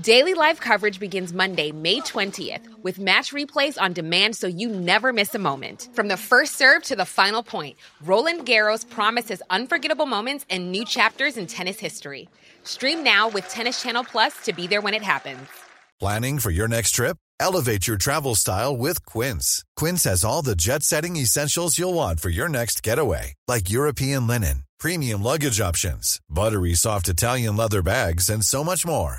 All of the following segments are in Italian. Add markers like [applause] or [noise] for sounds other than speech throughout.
Daily live coverage begins Monday, May 20th, with match replays on demand so you never miss a moment. From the first serve to the final point, Roland Garros promises unforgettable moments and new chapters in tennis history. Stream now with Tennis Channel Plus to be there when it happens. Planning for your next trip? Elevate your travel style with Quince. Quince has all the jet setting essentials you'll want for your next getaway, like European linen, premium luggage options, buttery soft Italian leather bags, and so much more.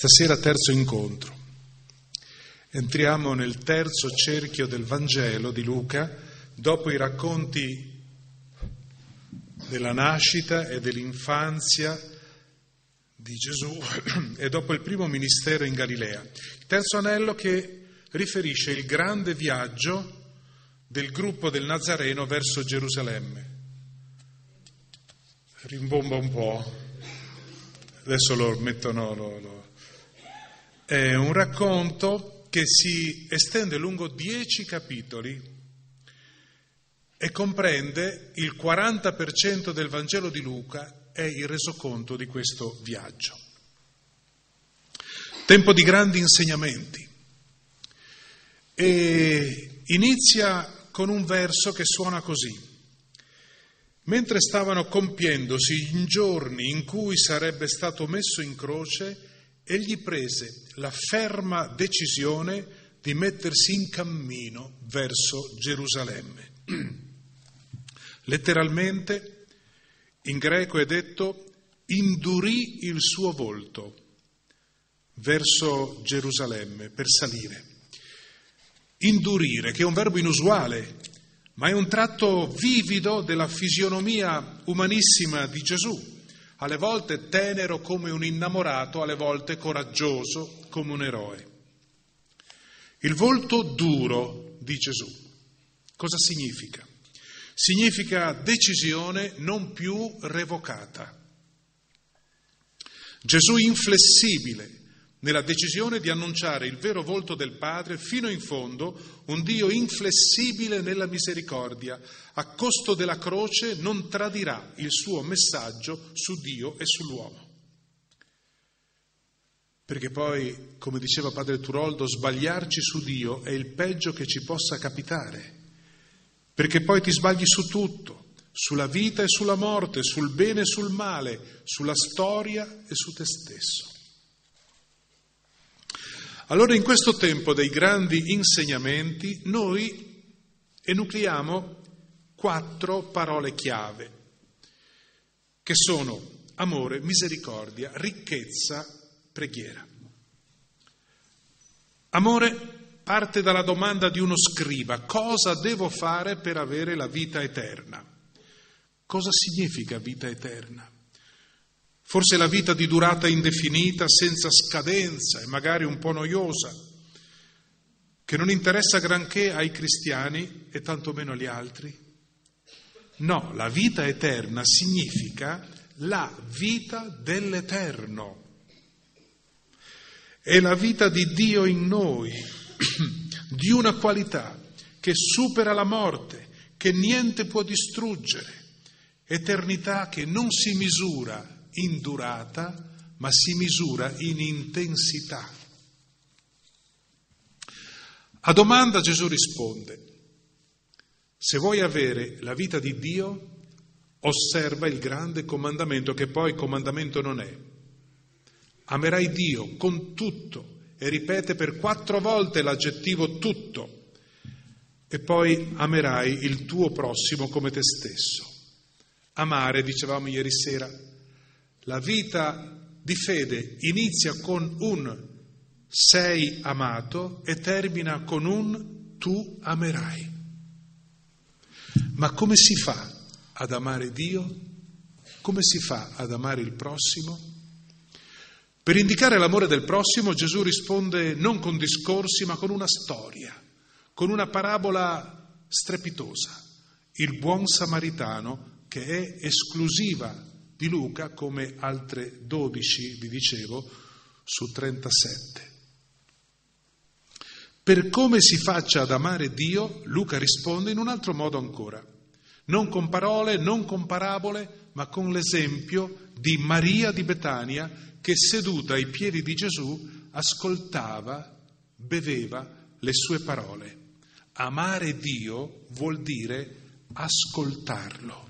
Stasera terzo incontro. Entriamo nel terzo cerchio del Vangelo di Luca, dopo i racconti della nascita e dell'infanzia di Gesù [clears throat] e dopo il primo ministero in Galilea. Il terzo anello che riferisce il grande viaggio del gruppo del Nazareno verso Gerusalemme. Rimbomba un po', adesso lo mettono, lo, lo. È un racconto che si estende lungo dieci capitoli e comprende il 40% del Vangelo di Luca è il resoconto di questo viaggio. Tempo di grandi insegnamenti e inizia con un verso che suona così. Mentre stavano compiendosi i giorni in cui sarebbe stato messo in croce, egli prese la ferma decisione di mettersi in cammino verso Gerusalemme. [clears throat] Letteralmente, in greco è detto, indurì il suo volto verso Gerusalemme per salire. Indurire, che è un verbo inusuale, ma è un tratto vivido della fisionomia umanissima di Gesù, alle volte tenero come un innamorato, alle volte coraggioso come un eroe. Il volto duro di Gesù. Cosa significa? Significa decisione non più revocata. Gesù inflessibile nella decisione di annunciare il vero volto del Padre fino in fondo, un Dio inflessibile nella misericordia, a costo della croce non tradirà il suo messaggio su Dio e sull'uomo. Perché poi, come diceva Padre Turoldo, sbagliarci su Dio è il peggio che ci possa capitare, perché poi ti sbagli su tutto, sulla vita e sulla morte, sul bene e sul male, sulla storia e su te stesso. Allora in questo tempo dei grandi insegnamenti noi enucleiamo quattro parole chiave, che sono amore, misericordia, ricchezza, preghiera. Amore parte dalla domanda di uno scriba, cosa devo fare per avere la vita eterna? Cosa significa vita eterna? Forse la vita di durata indefinita, senza scadenza e magari un po' noiosa, che non interessa granché ai cristiani e tantomeno agli altri? No, la vita eterna significa la vita dell'eterno. È la vita di Dio in noi, [clears throat] di una qualità che supera la morte, che niente può distruggere, eternità che non si misura in durata, ma si misura in intensità. A domanda Gesù risponde, se vuoi avere la vita di Dio, osserva il grande comandamento, che poi comandamento non è. Amerai Dio con tutto e ripete per quattro volte l'aggettivo tutto e poi amerai il tuo prossimo come te stesso. Amare, dicevamo ieri sera, la vita di fede inizia con un sei amato e termina con un tu amerai. Ma come si fa ad amare Dio? Come si fa ad amare il prossimo? Per indicare l'amore del prossimo Gesù risponde non con discorsi ma con una storia, con una parabola strepitosa, il buon samaritano che è esclusiva di Luca come altre 12, vi dicevo, su 37. Per come si faccia ad amare Dio, Luca risponde in un altro modo ancora non con parole, non con parabole, ma con l'esempio di Maria di Betania che seduta ai piedi di Gesù ascoltava, beveva le sue parole. Amare Dio vuol dire ascoltarlo,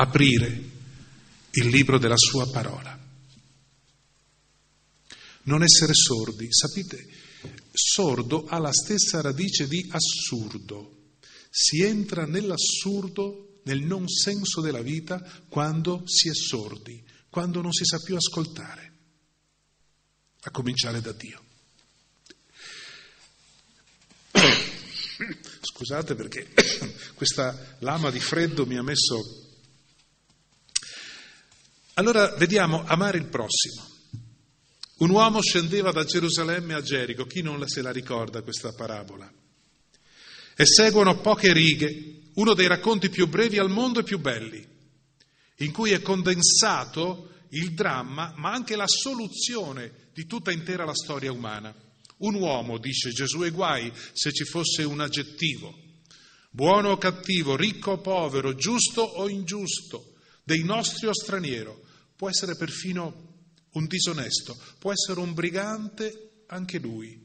aprire il libro della sua parola. Non essere sordi, sapete, sordo ha la stessa radice di assurdo. Si entra nell'assurdo, nel non senso della vita, quando si è sordi, quando non si sa più ascoltare, a cominciare da Dio. [coughs] Scusate perché [coughs] questa lama di freddo mi ha messo... Allora vediamo amare il prossimo. Un uomo scendeva da Gerusalemme a Gerico, chi non se la ricorda questa parabola? E seguono poche righe, uno dei racconti più brevi al mondo e più belli, in cui è condensato il dramma, ma anche la soluzione di tutta intera la storia umana. Un uomo, dice Gesù, e guai se ci fosse un aggettivo, buono o cattivo, ricco o povero, giusto o ingiusto, dei nostri o straniero, può essere perfino un disonesto, può essere un brigante anche lui,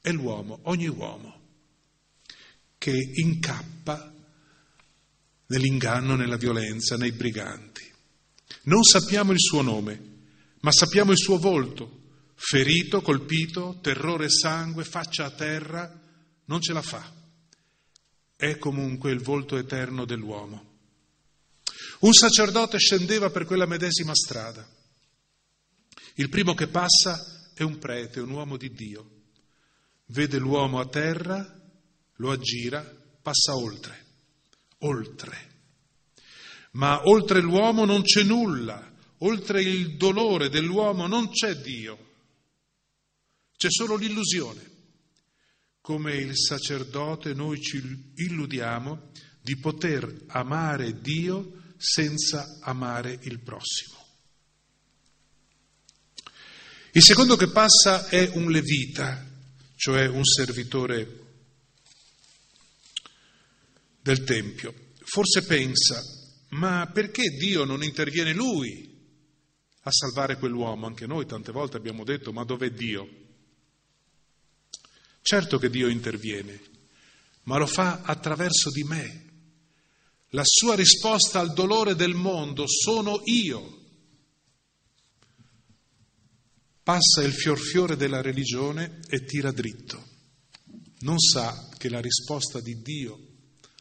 è l'uomo, ogni uomo, che incappa nell'inganno, nella violenza, nei briganti. Non sappiamo il suo nome, ma sappiamo il suo volto, ferito, colpito, terrore e sangue, faccia a terra, non ce la fa. È comunque il volto eterno dell'uomo. Un sacerdote scendeva per quella medesima strada. Il primo che passa è un prete, un uomo di Dio. Vede l'uomo a terra, lo aggira, passa oltre, oltre. Ma oltre l'uomo non c'è nulla, oltre il dolore dell'uomo non c'è Dio, c'è solo l'illusione. Come il sacerdote noi ci illudiamo di poter amare Dio senza amare il prossimo. Il secondo che passa è un levita, cioè un servitore del Tempio. Forse pensa, ma perché Dio non interviene lui a salvare quell'uomo? Anche noi tante volte abbiamo detto, ma dov'è Dio? Certo che Dio interviene, ma lo fa attraverso di me. La sua risposta al dolore del mondo sono io. Passa il fiorfiore della religione e tira dritto. Non sa che la risposta di Dio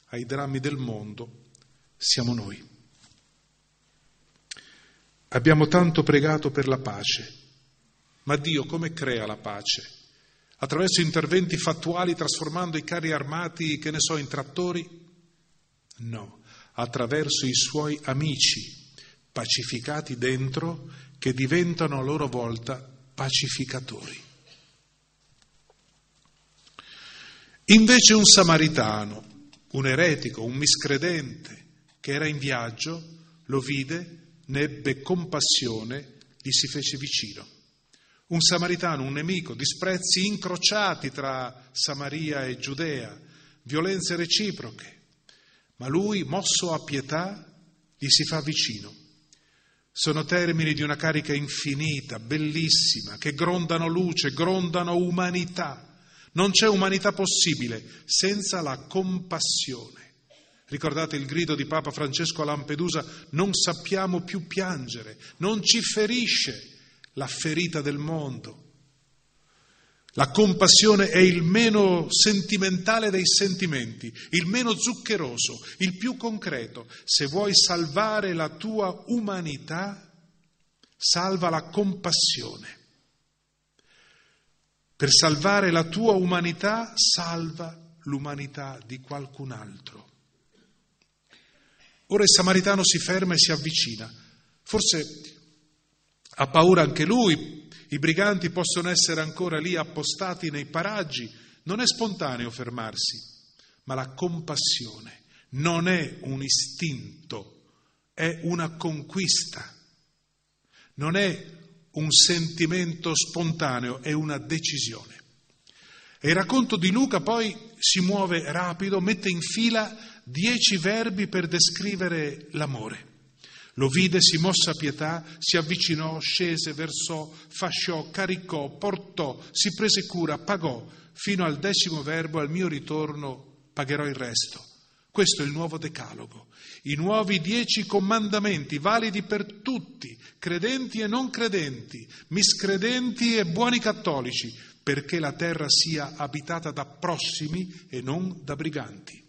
ai drammi del mondo siamo noi. Abbiamo tanto pregato per la pace, ma Dio come crea la pace? Attraverso interventi fattuali trasformando i carri armati, che ne so, in trattori? No, attraverso i suoi amici, pacificati dentro, che diventano a loro volta pacificatori. Invece un samaritano, un eretico, un miscredente che era in viaggio, lo vide, ne ebbe compassione, gli si fece vicino. Un samaritano, un nemico, disprezzi incrociati tra Samaria e Giudea, violenze reciproche, ma lui, mosso a pietà, gli si fa vicino. sono termini di una carica infinita, bellissima, che grondano luce, grondano umanità. Non c'è umanità possibile senza la compassione. Ricordate il grido di Papa Francesco a Lampedusa, non sappiamo più piangere, non ci ferisce la ferita del mondo. La compassione è il meno sentimentale dei sentimenti, il meno zuccheroso, il più concreto. Se vuoi salvare la tua umanità, salva la compassione. Per salvare la tua umanità, salva l'umanità di qualcun altro. Ora il samaritano si ferma e si avvicina. Forse ha paura anche lui, i briganti possono essere ancora lì appostati nei paraggi. Non è spontaneo fermarsi, ma la compassione non è un istinto, è una conquista. Non è un sentimento spontaneo, è una decisione. E il racconto di Luca poi si muove rapido, mette in fila dieci verbi per descrivere l'amore. Lo vide, si mossa a pietà, si avvicinò, scese, versò, fasciò, caricò, portò, si prese cura, pagò, fino al decimo verbo, al mio ritorno pagherò il resto. Questo è il nuovo decalogo, i nuovi dieci comandamenti validi per tutti, credenti e non credenti, miscredenti e buoni cattolici, perché la terra sia abitata da prossimi e non da briganti.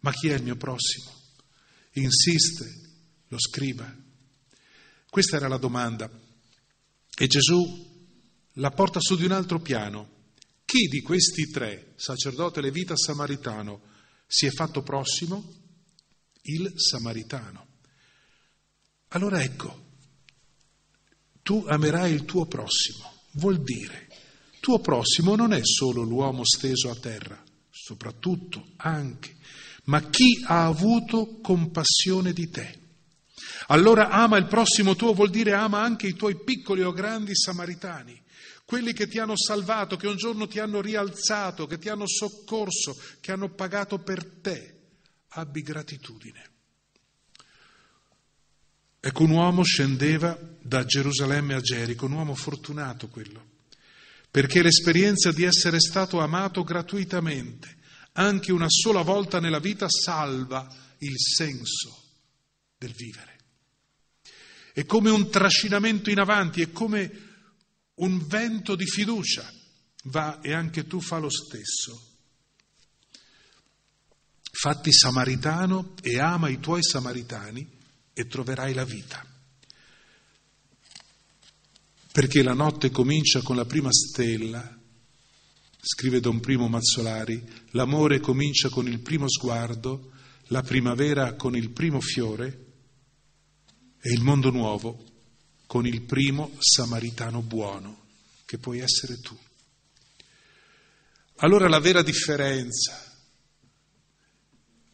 Ma chi è il mio prossimo? Insiste lo scriba. Questa era la domanda. E Gesù la porta su di un altro piano. Chi di questi tre, sacerdote levita samaritano, si è fatto prossimo il samaritano. Allora ecco, tu amerai il tuo prossimo, vuol dire, tuo prossimo non è solo l'uomo steso a terra, soprattutto anche, ma chi ha avuto compassione di te. Allora ama il prossimo tuo vuol dire ama anche i tuoi piccoli o grandi samaritani quelli che ti hanno salvato, che un giorno ti hanno rialzato, che ti hanno soccorso, che hanno pagato per te. Abbi gratitudine. Ecco, un uomo scendeva da Gerusalemme a Gerico, un uomo fortunato quello, perché l'esperienza di essere stato amato gratuitamente, anche una sola volta nella vita, salva il senso del vivere. È come un trascinamento in avanti, è come un vento di fiducia. Va e anche tu fa lo stesso. Fatti samaritano e ama i tuoi samaritani e troverai la vita. Perché la notte comincia con la prima stella, scrive Don Primo Mazzolari, l'amore comincia con il primo sguardo, la primavera con il primo fiore e il mondo nuovo con il primo samaritano buono, che puoi essere tu. Allora la vera differenza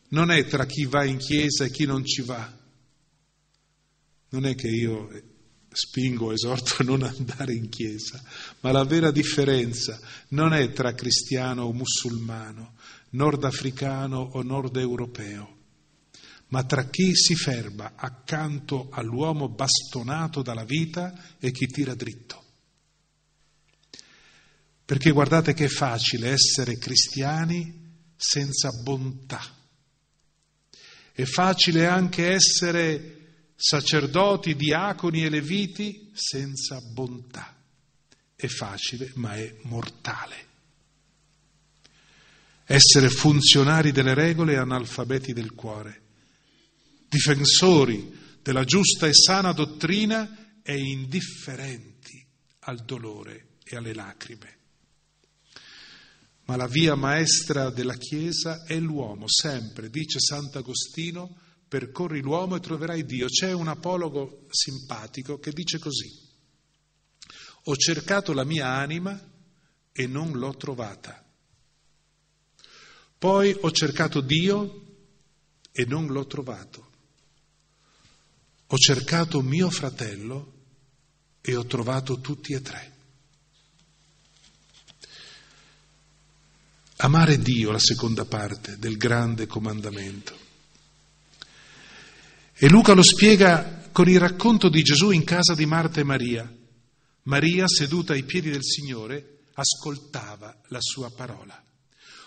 non è tra chi va in chiesa e chi non ci va. Non è che io spingo, esorto a non andare in chiesa, ma la vera differenza non è tra cristiano o musulmano, nordafricano o nord europeo ma tra chi si ferma accanto all'uomo bastonato dalla vita e chi tira dritto. Perché guardate che è facile essere cristiani senza bontà. È facile anche essere sacerdoti, diaconi e leviti senza bontà. È facile, ma è mortale. Essere funzionari delle regole e analfabeti del cuore difensori della giusta e sana dottrina e indifferenti al dolore e alle lacrime. Ma la via maestra della Chiesa è l'uomo, sempre, dice Sant'Agostino, percorri l'uomo e troverai Dio. C'è un apologo simpatico che dice così, ho cercato la mia anima e non l'ho trovata. Poi ho cercato Dio e non l'ho trovato. Ho cercato mio fratello e ho trovato tutti e tre. Amare Dio, la seconda parte del grande comandamento. E Luca lo spiega con il racconto di Gesù in casa di Marta e Maria. Maria, seduta ai piedi del Signore, ascoltava la sua parola.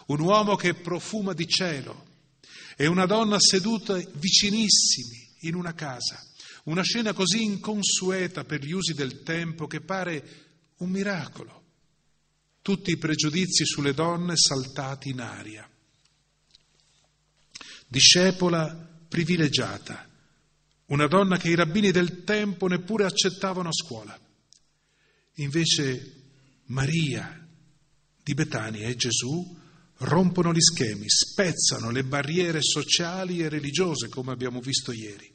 Un uomo che profuma di cielo e una donna seduta vicinissimi in una casa. Una scena così inconsueta per gli usi del tempo che pare un miracolo. Tutti i pregiudizi sulle donne saltati in aria. Discepola privilegiata, una donna che i rabbini del tempo neppure accettavano a scuola. Invece Maria di Betania e Gesù rompono gli schemi, spezzano le barriere sociali e religiose, come abbiamo visto ieri.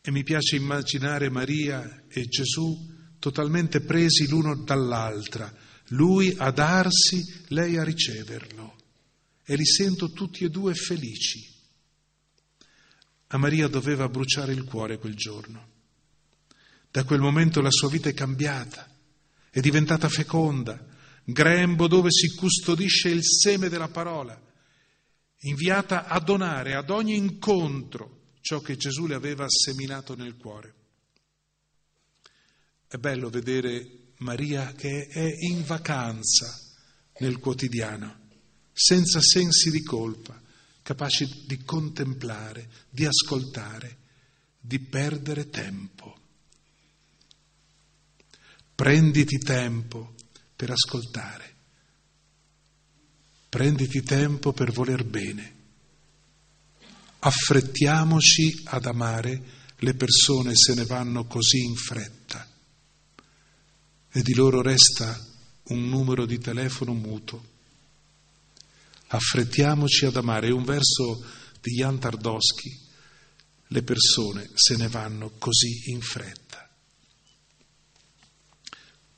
E mi piace immaginare Maria e Gesù totalmente presi l'uno dall'altra, lui a darsi, lei a riceverlo. E li sento tutti e due felici. A Maria doveva bruciare il cuore quel giorno. Da quel momento la sua vita è cambiata, è diventata feconda, grembo dove si custodisce il seme della parola, inviata a donare ad ogni incontro ciò che Gesù le aveva seminato nel cuore. È bello vedere Maria che è in vacanza nel quotidiano, senza sensi di colpa, capace di contemplare, di ascoltare, di perdere tempo. Prenditi tempo per ascoltare. Prenditi tempo per voler bene. Affrettiamoci ad amare, le persone se ne vanno così in fretta e di loro resta un numero di telefono muto. Affrettiamoci ad amare, è un verso di Jan Tardoschi, le persone se ne vanno così in fretta.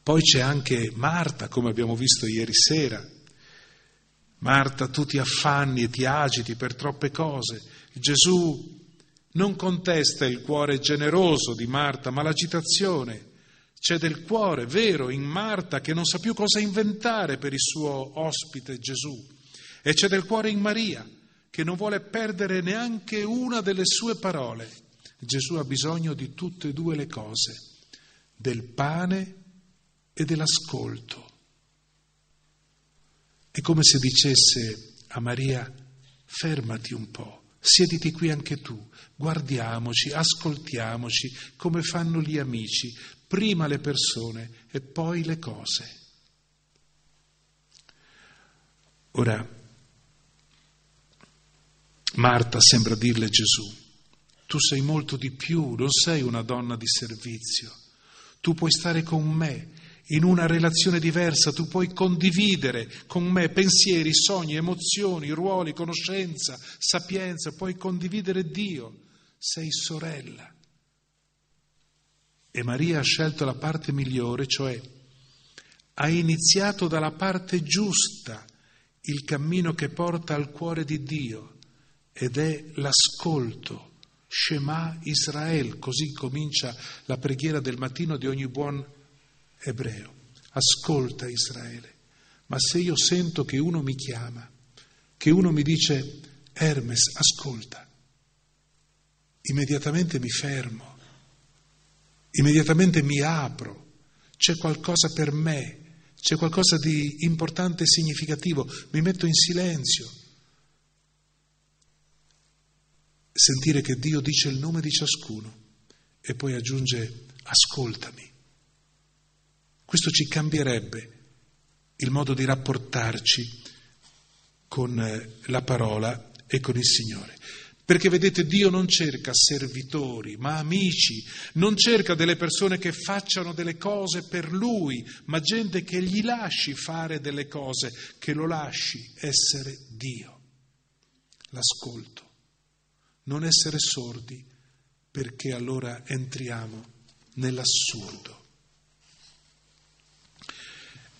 Poi c'è anche Marta, come abbiamo visto ieri sera. Marta, tu ti affanni e ti agiti per troppe cose. Gesù non contesta il cuore generoso di Marta, ma l'agitazione. C'è del cuore vero in Marta che non sa più cosa inventare per il suo ospite Gesù. E c'è del cuore in Maria che non vuole perdere neanche una delle sue parole. Gesù ha bisogno di tutte e due le cose, del pane e dell'ascolto. È come se dicesse a Maria, fermati un po', siediti qui anche tu, guardiamoci, ascoltiamoci come fanno gli amici, prima le persone e poi le cose. Ora, Marta sembra dirle Gesù, tu sei molto di più, non sei una donna di servizio, tu puoi stare con me in una relazione diversa, tu puoi condividere con me pensieri, sogni, emozioni, ruoli, conoscenza, sapienza, puoi condividere Dio, sei sorella. E Maria ha scelto la parte migliore, cioè ha iniziato dalla parte giusta il cammino che porta al cuore di Dio ed è l'ascolto. Shema Israel, così comincia la preghiera del mattino di ogni buon ebreo, ascolta Israele, ma se io sento che uno mi chiama, che uno mi dice Hermes, ascolta, immediatamente mi fermo, immediatamente mi apro, c'è qualcosa per me, c'è qualcosa di importante e significativo, mi metto in silenzio. Sentire che Dio dice il nome di ciascuno e poi aggiunge ascoltami. Questo ci cambierebbe il modo di rapportarci con eh, la parola e con il Signore. Perché vedete, Dio non cerca servitori, ma amici, non cerca delle persone che facciano delle cose per Lui, ma gente che gli lasci fare delle cose, che lo lasci essere Dio. L'ascolto, non essere sordi, perché allora entriamo nell'assurdo.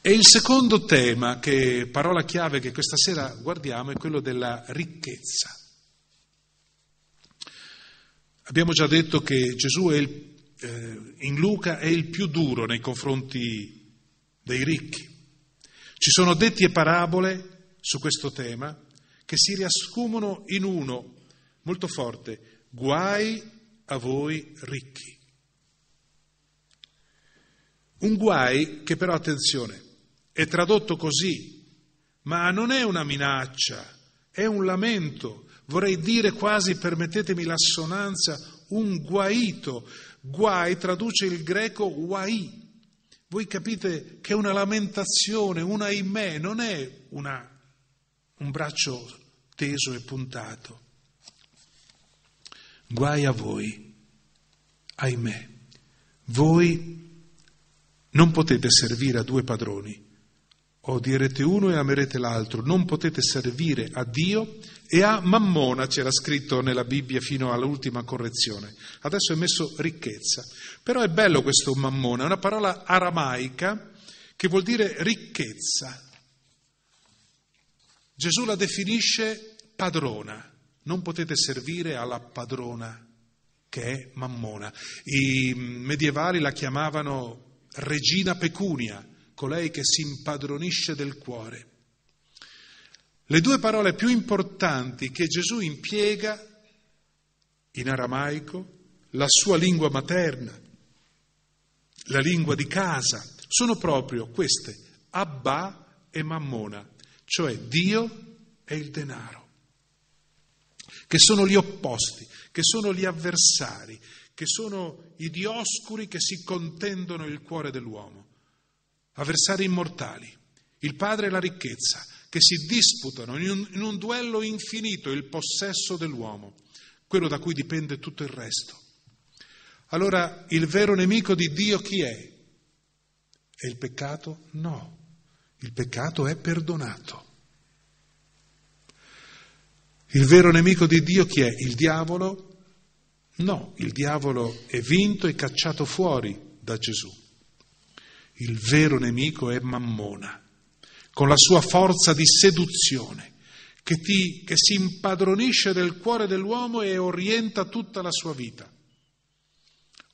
E il secondo tema, che parola chiave che questa sera guardiamo, è quello della ricchezza. Abbiamo già detto che Gesù il, eh, in Luca è il più duro nei confronti dei ricchi. Ci sono detti e parabole su questo tema che si riassumono in uno molto forte, guai a voi ricchi. Un guai che però, attenzione, è tradotto così, ma non è una minaccia, è un lamento, vorrei dire quasi, permettetemi l'assonanza, un guaito. Guai traduce il greco guai. Voi capite che è una lamentazione, un ahimè, non è una, un braccio teso e puntato. Guai a voi, ahimè, voi non potete servire a due padroni, odierete uno e amerete l'altro, non potete servire a Dio e a Mammona, c'era scritto nella Bibbia fino all'ultima correzione, adesso è messo ricchezza, però è bello questo Mammona, è una parola aramaica che vuol dire ricchezza. Gesù la definisce padrona, non potete servire alla padrona che è Mammona. I medievali la chiamavano regina pecunia, colei che si impadronisce del cuore. Le due parole più importanti che Gesù impiega in aramaico, la sua lingua materna, la lingua di casa, sono proprio queste, Abba e Mammona, cioè Dio e il denaro, che sono gli opposti, che sono gli avversari, che sono i dioscuri che si contendono il cuore dell'uomo avversari immortali, il padre e la ricchezza, che si disputano in un, in un duello infinito il possesso dell'uomo, quello da cui dipende tutto il resto. Allora il vero nemico di Dio chi è? È il peccato? No, il peccato è perdonato. Il vero nemico di Dio chi è? Il diavolo? No, il diavolo è vinto e cacciato fuori da Gesù. Il vero nemico è Mammona, con la sua forza di seduzione, che, ti, che si impadronisce del cuore dell'uomo e orienta tutta la sua vita.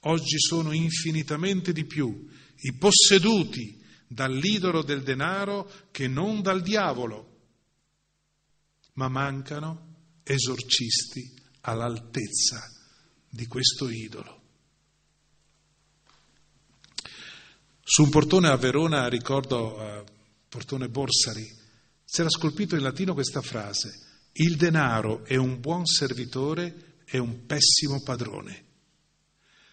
Oggi sono infinitamente di più i posseduti dall'idolo del denaro che non dal diavolo, ma mancano esorcisti all'altezza di questo idolo. Su un portone a Verona, ricordo, uh, portone Borsari, c'era scolpito in latino questa frase, il denaro è un buon servitore e un pessimo padrone.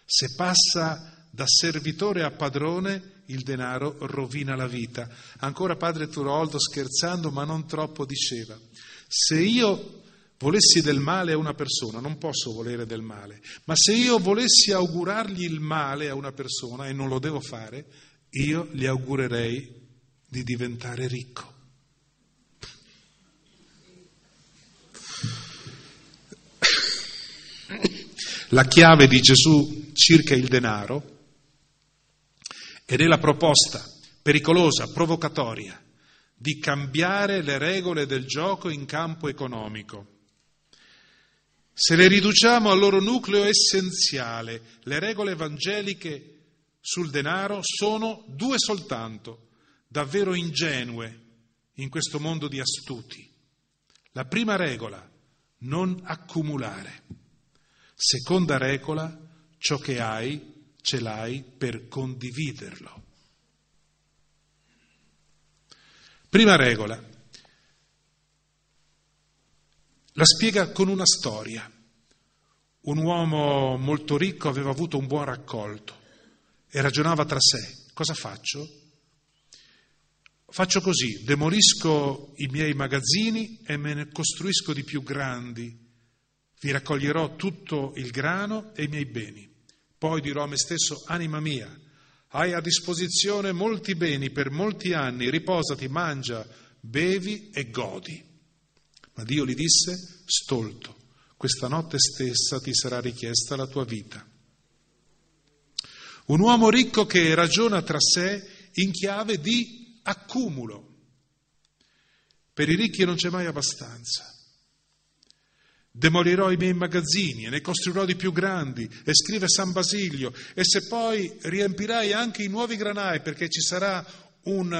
Se passa da servitore a padrone, il denaro rovina la vita. Ancora padre Turoldo, scherzando, ma non troppo, diceva, se io volessi del male a una persona, non posso volere del male, ma se io volessi augurargli il male a una persona, e non lo devo fare, io gli augurerei di diventare ricco. La chiave di Gesù circa il denaro ed è la proposta pericolosa, provocatoria, di cambiare le regole del gioco in campo economico se le riduciamo al loro nucleo essenziale, le regole evangeliche sul denaro sono due soltanto, davvero ingenue in questo mondo di astuti. La prima regola, non accumulare. Seconda regola, ciò che hai ce l'hai per condividerlo. Prima regola, la spiega con una storia. Un uomo molto ricco aveva avuto un buon raccolto e ragionava tra sé, cosa faccio? Faccio così, demolisco i miei magazzini e me ne costruisco di più grandi, vi raccoglierò tutto il grano e i miei beni. Poi dirò a me stesso, anima mia, hai a disposizione molti beni per molti anni, riposati, mangia, bevi e godi. Ma Dio gli disse, stolto, questa notte stessa ti sarà richiesta la tua vita. Un uomo ricco che ragiona tra sé in chiave di accumulo. Per i ricchi non c'è mai abbastanza. Demolirò i miei magazzini e ne costruirò di più grandi, e scrive San Basilio, e se poi riempirai anche i nuovi granai perché ci sarà un,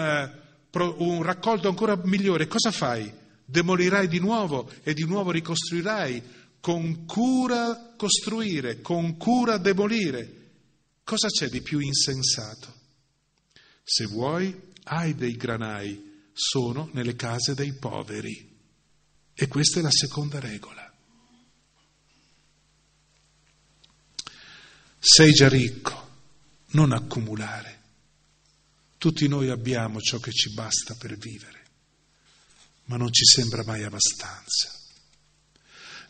uh, un raccolto ancora migliore, cosa fai? demolirai di nuovo e di nuovo ricostruirai con cura costruire, con cura demolire. Cosa c'è di più insensato? Se vuoi, hai dei granai, sono nelle case dei poveri. E questa è la seconda regola. Sei già ricco, non accumulare. Tutti noi abbiamo ciò che ci basta per vivere, ma non ci sembra mai abbastanza.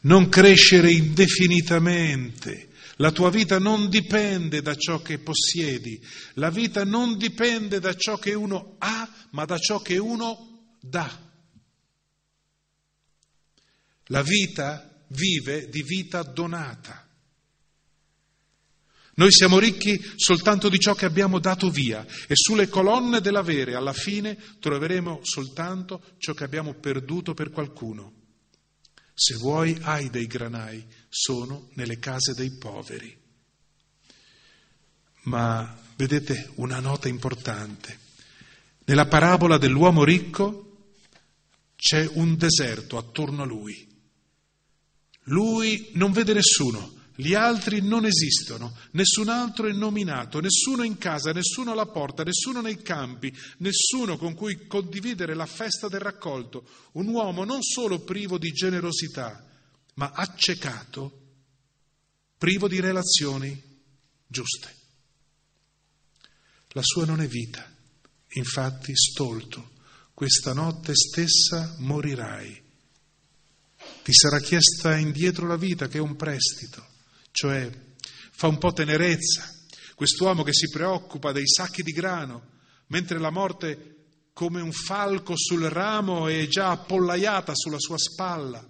Non crescere indefinitamente. La tua vita non dipende da ciò che possiedi, la vita non dipende da ciò che uno ha, ma da ciò che uno dà. La vita vive di vita donata. Noi siamo ricchi soltanto di ciò che abbiamo dato via e sulle colonne dell'avere alla fine troveremo soltanto ciò che abbiamo perduto per qualcuno. Se vuoi hai dei granai, sono nelle case dei poveri. Ma vedete una nota importante. Nella parabola dell'uomo ricco c'è un deserto attorno a lui. Lui non vede nessuno, gli altri non esistono, nessun altro è nominato, nessuno in casa, nessuno alla porta, nessuno nei campi, nessuno con cui condividere la festa del raccolto. Un uomo non solo privo di generosità, ma accecato, privo di relazioni giuste. La sua non è vita, infatti stolto, questa notte stessa morirai. Ti sarà chiesta indietro la vita che è un prestito cioè fa un po' tenerezza. Quest'uomo che si preoccupa dei sacchi di grano, mentre la morte come un falco sul ramo è già appollaiata sulla sua spalla,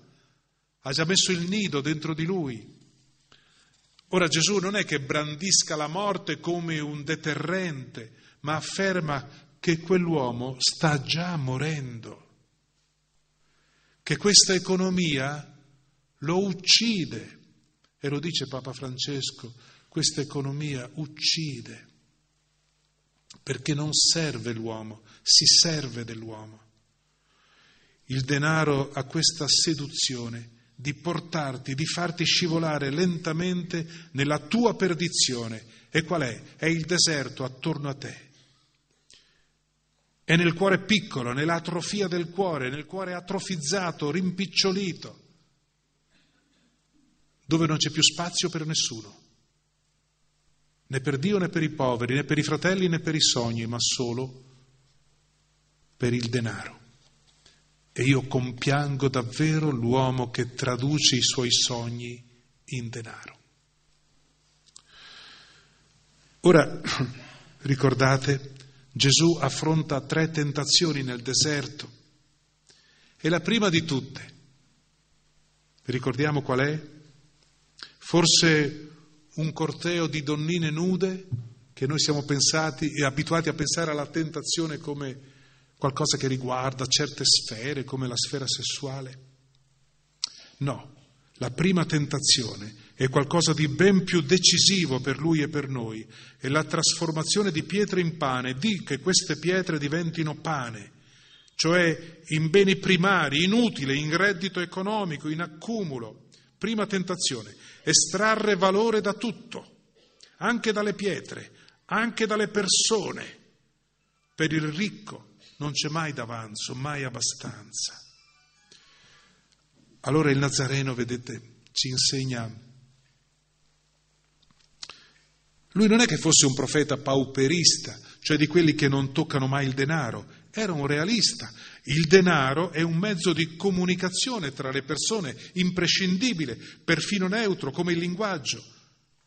ha già messo il nido dentro di lui. Ora Gesù non è che brandisca la morte come un deterrente, ma afferma che quell'uomo sta già morendo, che questa economia lo uccide e lo dice Papa Francesco, questa economia uccide, perché non serve l'uomo, si serve dell'uomo. Il denaro ha questa seduzione di portarti, di farti scivolare lentamente nella tua perdizione. E qual è? È il deserto attorno a te. È nel cuore piccolo, nell'atrofia del cuore, nel cuore atrofizzato, rimpicciolito dove non c'è più spazio per nessuno, né per Dio né per i poveri, né per i fratelli né per i sogni, ma solo per il denaro. E io compiango davvero l'uomo che traduce i suoi sogni in denaro. Ora, [clears throat] ricordate, Gesù affronta tre tentazioni nel deserto e la prima di tutte, ricordiamo qual è? Forse un corteo di donnine nude che noi siamo pensati e abituati a pensare alla tentazione come qualcosa che riguarda certe sfere, come la sfera sessuale. No, la prima tentazione è qualcosa di ben più decisivo per lui e per noi, è la trasformazione di pietre in pane, di che queste pietre diventino pane, cioè in beni primari, inutili, in reddito economico, in accumulo. Prima tentazione estrarre valore da tutto, anche dalle pietre, anche dalle persone. Per il ricco non c'è mai d'avanzo, mai abbastanza. Allora il Nazareno, vedete, ci insegna. Lui non è che fosse un profeta pauperista, cioè di quelli che non toccano mai il denaro, era un realista. Il denaro è un mezzo di comunicazione tra le persone, imprescindibile, perfino neutro come il linguaggio.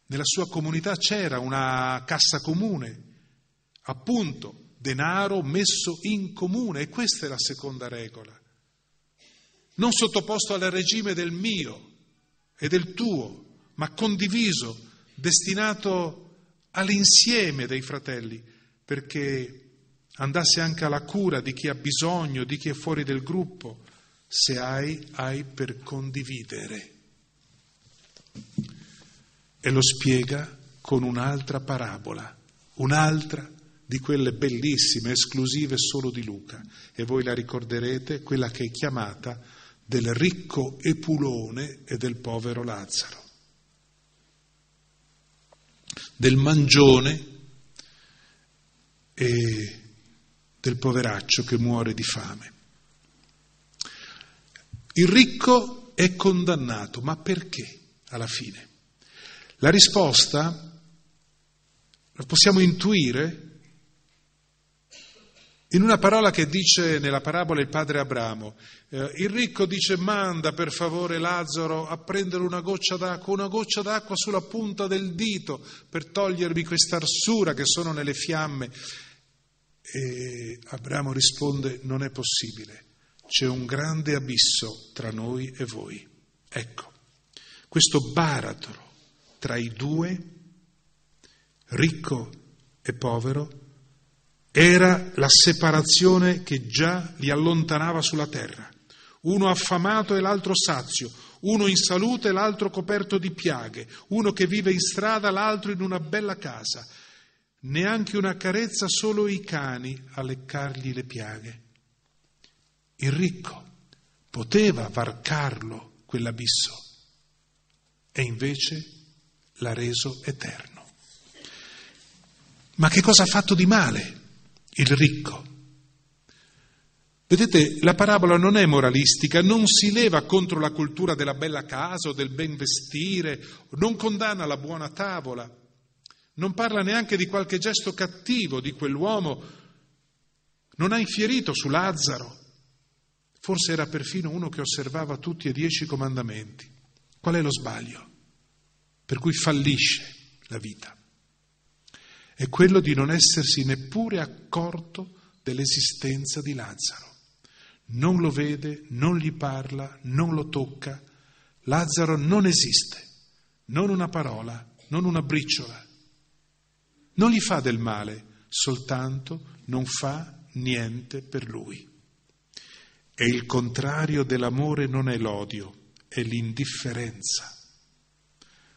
Nella sua comunità c'era una cassa comune, appunto, denaro messo in comune e questa è la seconda regola. Non sottoposto al regime del mio e del tuo, ma condiviso, destinato all'insieme dei fratelli, perché andasse anche alla cura di chi ha bisogno, di chi è fuori del gruppo. Se hai, hai per condividere. E lo spiega con un'altra parabola, un'altra di quelle bellissime, esclusive solo di Luca. E voi la ricorderete, quella che è chiamata del ricco Epulone e del povero Lazzaro, del mangione e del poveraccio che muore di fame. Il ricco è condannato, ma perché alla fine? La risposta la possiamo intuire in una parola che dice nella parabola il padre Abramo. Eh, il ricco dice manda per favore Lazzaro a prendere una goccia d'acqua, una goccia d'acqua sulla punta del dito per togliermi questa arsura che sono nelle fiamme. E Abramo risponde non è possibile, c'è un grande abisso tra noi e voi. Ecco, questo baratro tra i due, ricco e povero, era la separazione che già li allontanava sulla terra. Uno affamato e l'altro sazio, uno in salute e l'altro coperto di piaghe, uno che vive in strada, l'altro in una bella casa. Neanche una carezza, solo i cani a leccargli le piaghe. Il ricco poteva varcarlo quell'abisso e invece l'ha reso eterno. Ma che cosa ha fatto di male il ricco? Vedete, la parabola non è moralistica, non si leva contro la cultura della bella casa o del ben vestire, non condanna la buona tavola, non parla neanche di qualche gesto cattivo di quell'uomo, non ha infierito su Lazzaro, forse era perfino uno che osservava tutti e dieci comandamenti. Qual è lo sbaglio? Per cui fallisce la vita. È quello di non essersi neppure accorto dell'esistenza di Lazzaro. Non lo vede, non gli parla, non lo tocca. Lazzaro non esiste, non una parola, non una briciola. Non gli fa del male, soltanto non fa niente per lui. E il contrario dell'amore non è l'odio, è l'indifferenza.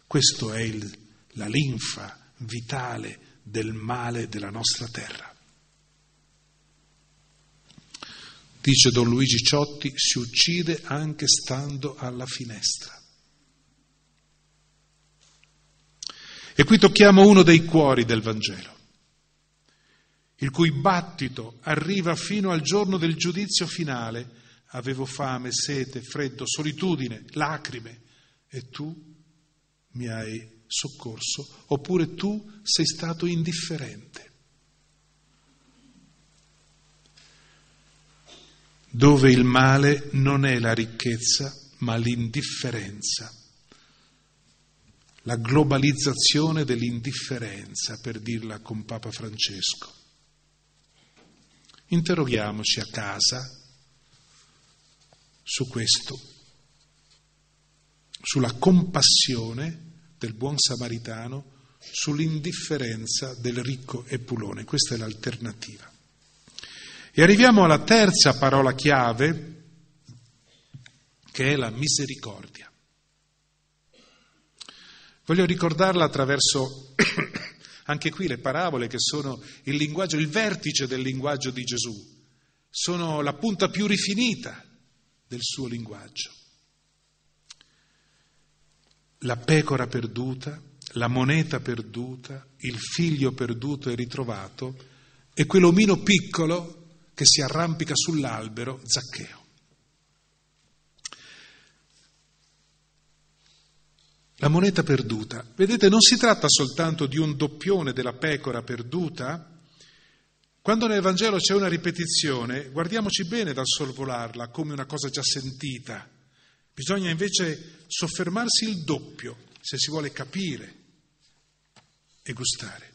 Questo è il, la linfa vitale del male della nostra terra. Dice Don Luigi Ciotti, si uccide anche stando alla finestra. E qui tocchiamo uno dei cuori del Vangelo, il cui battito arriva fino al giorno del giudizio finale. Avevo fame, sete, freddo, solitudine, lacrime, e tu mi hai soccorso, oppure tu sei stato indifferente. Dove il male non è la ricchezza, ma l'indifferenza la globalizzazione dell'indifferenza, per dirla con Papa Francesco. Interroghiamoci a casa su questo, sulla compassione del buon samaritano, sull'indifferenza del ricco Epulone. Questa è l'alternativa. E arriviamo alla terza parola chiave, che è la misericordia. Voglio ricordarla attraverso [coughs] anche qui le parabole che sono il linguaggio, il vertice del linguaggio di Gesù, sono la punta più rifinita del suo linguaggio. La pecora perduta, la moneta perduta, il figlio perduto e ritrovato e quell'omino piccolo che si arrampica sull'albero, Zaccheo. La moneta perduta. Vedete, non si tratta soltanto di un doppione della pecora perduta. Quando nel Vangelo c'è una ripetizione, guardiamoci bene dal sorvolarla come una cosa già sentita. Bisogna invece soffermarsi il doppio se si vuole capire e gustare.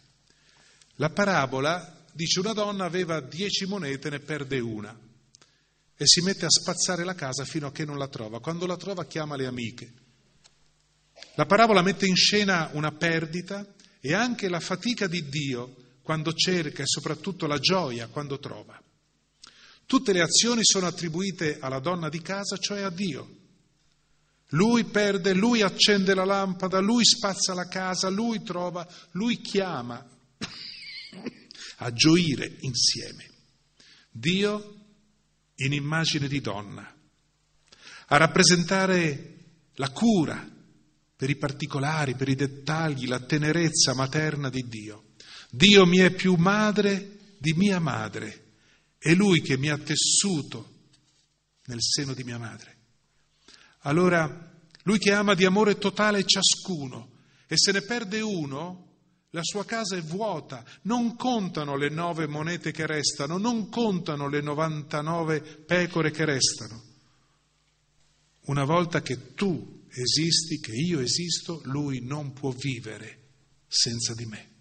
La parabola dice una donna aveva dieci monete, ne perde una e si mette a spazzare la casa fino a che non la trova. Quando la trova chiama le amiche. La parabola mette in scena una perdita e anche la fatica di Dio quando cerca e soprattutto la gioia quando trova. Tutte le azioni sono attribuite alla donna di casa, cioè a Dio. Lui perde, lui accende la lampada, lui spazza la casa, lui trova, lui chiama a gioire insieme. Dio in immagine di donna a rappresentare la cura per i particolari, per i dettagli, la tenerezza materna di Dio. Dio mi è più madre di mia madre, è Lui che mi ha tessuto nel seno di mia madre. Allora, Lui che ama di amore totale ciascuno e se ne perde uno, la sua casa è vuota, non contano le nove monete che restano, non contano le 99 pecore che restano. Una volta che tu esisti, che io esisto, lui non può vivere senza di me.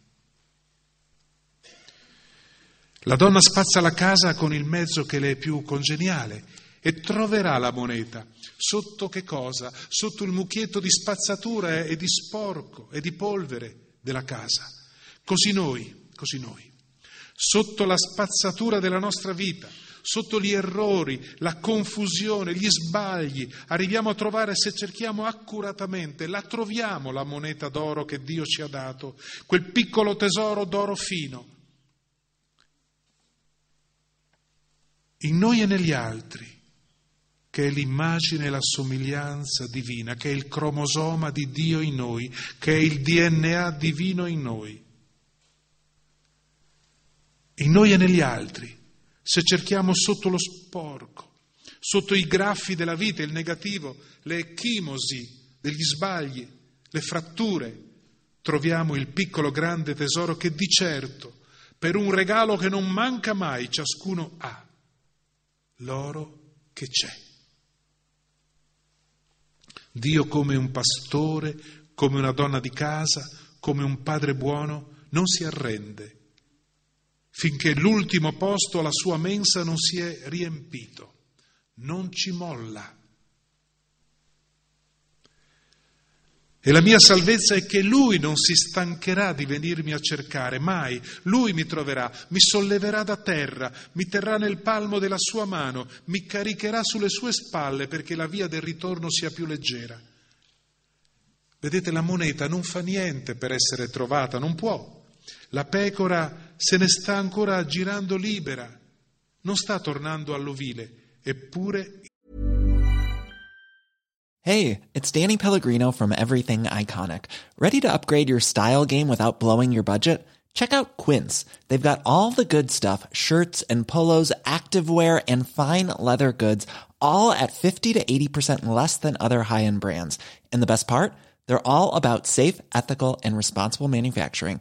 La donna spazza la casa con il mezzo che le è più congeniale e troverà la moneta. Sotto che cosa? Sotto il mucchietto di spazzatura e di sporco e di polvere della casa. Così noi, così noi, sotto la spazzatura della nostra vita, sotto gli errori, la confusione, gli sbagli, arriviamo a trovare, se cerchiamo accuratamente, la troviamo la moneta d'oro che Dio ci ha dato, quel piccolo tesoro d'oro fino. In noi e negli altri, che è l'immagine e la somiglianza divina, che è il cromosoma di Dio in noi, che è il DNA divino in noi. In noi e negli altri se cerchiamo sotto lo sporco, sotto i graffi della vita, il negativo, le ecchimosi degli sbagli, le fratture, troviamo il piccolo grande tesoro che di certo, per un regalo che non manca mai, ciascuno ha, l'oro che c'è. Dio come un pastore, come una donna di casa, come un padre buono, non si arrende finché l'ultimo posto alla sua mensa non si è riempito. Non ci molla. E la mia salvezza è che Lui non si stancherà di venirmi a cercare, mai. Lui mi troverà, mi solleverà da terra, mi terrà nel palmo della sua mano, mi caricherà sulle sue spalle perché la via del ritorno sia più leggera. Vedete, la moneta non fa niente per essere trovata, non può. La pecora se ne sta ancora girando libera, non sta tornando all'ovile, eppure. Hey, it's Danny Pellegrino from Everything Iconic. Ready to upgrade your style game without blowing your budget? Check out Quince. They've got all the good stuff shirts and polos, activewear, and fine leather goods, all at 50 to 80% less than other high end brands. And the best part? They're all about safe, ethical, and responsible manufacturing.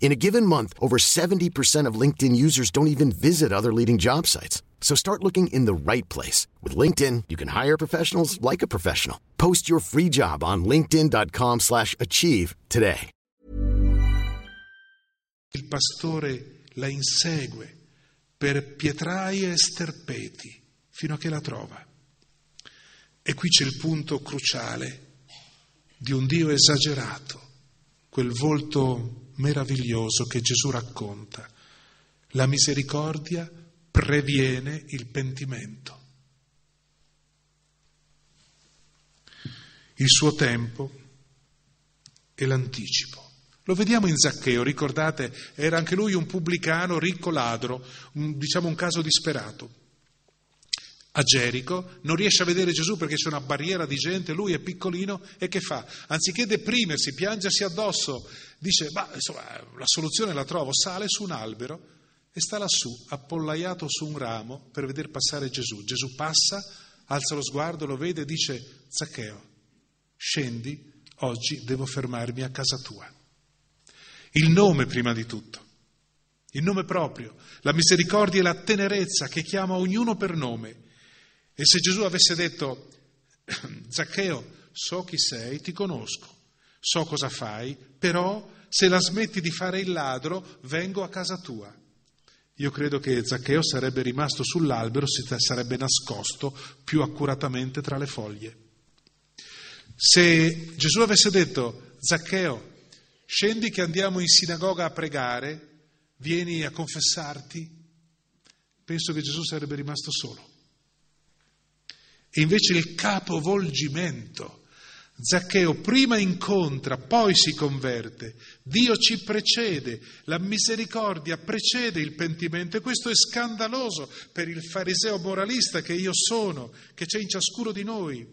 In a given month, over 70% of LinkedIn users don't even visit other leading job sites. So start looking in the right place. With LinkedIn, you can hire professionals like a professional. Post your free job on linkedin.com slash achieve today. Il pastore la insegue per pietraie e sterpeti fino a che la trova. E qui c'è il punto cruciale di un Dio esagerato, quel volto meraviglioso che Gesù racconta. La misericordia previene il pentimento. Il suo tempo è l'anticipo. Lo vediamo in Zaccheo, ricordate, era anche lui un pubblicano ricco ladro, un, diciamo un caso disperato a Gerico, non riesce a vedere Gesù perché c'è una barriera di gente, lui è piccolino e che fa? Anziché deprimersi, piangersi addosso, dice, ma insomma, la soluzione la trovo, sale su un albero e sta lassù, appollaiato su un ramo per vedere passare Gesù. Gesù passa, alza lo sguardo, lo vede e dice, Zaccheo, scendi, oggi devo fermarmi a casa tua. Il nome prima di tutto, il nome proprio, la misericordia e la tenerezza che chiama ognuno per nome e se Gesù avesse detto, Zaccheo, so chi sei, ti conosco, so cosa fai, però se la smetti di fare il ladro, vengo a casa tua. Io credo che Zaccheo sarebbe rimasto sull'albero, si sarebbe nascosto più accuratamente tra le foglie. Se Gesù avesse detto, Zaccheo, scendi che andiamo in sinagoga a pregare, vieni a confessarti, penso che Gesù sarebbe rimasto solo. E invece il capovolgimento, Zaccheo prima incontra, poi si converte, Dio ci precede, la misericordia precede il pentimento e questo è scandaloso per il fariseo moralista che io sono, che c'è in ciascuno di noi.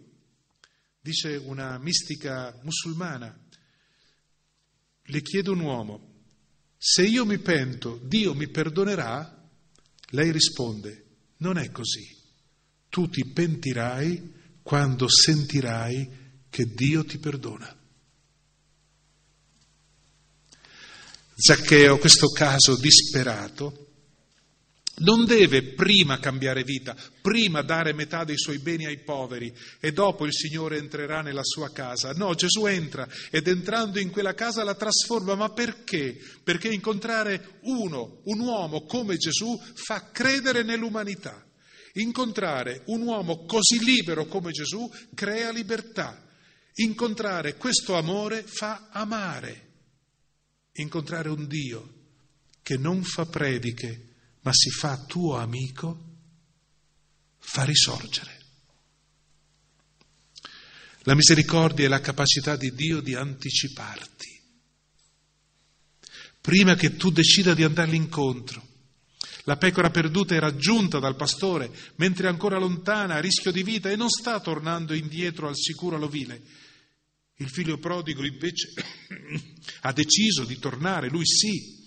Dice una mistica musulmana, le chiedo un uomo, se io mi pento, Dio mi perdonerà? Lei risponde, non è così. Tu ti pentirai quando sentirai che Dio ti perdona. Zaccheo, questo caso disperato, non deve prima cambiare vita, prima dare metà dei suoi beni ai poveri e dopo il Signore entrerà nella sua casa. No, Gesù entra ed entrando in quella casa la trasforma. Ma perché? Perché incontrare uno, un uomo come Gesù, fa credere nell'umanità. Incontrare un uomo così libero come Gesù crea libertà. Incontrare questo amore fa amare. Incontrare un Dio che non fa prediche ma si fa tuo amico, fa risorgere. La misericordia è la capacità di Dio di anticiparti. Prima che tu decida di andargli incontro, la pecora perduta è raggiunta dal pastore mentre è ancora lontana, a rischio di vita, e non sta tornando indietro al sicuro all'ovile. Il figlio prodigo invece [coughs] ha deciso di tornare, lui sì,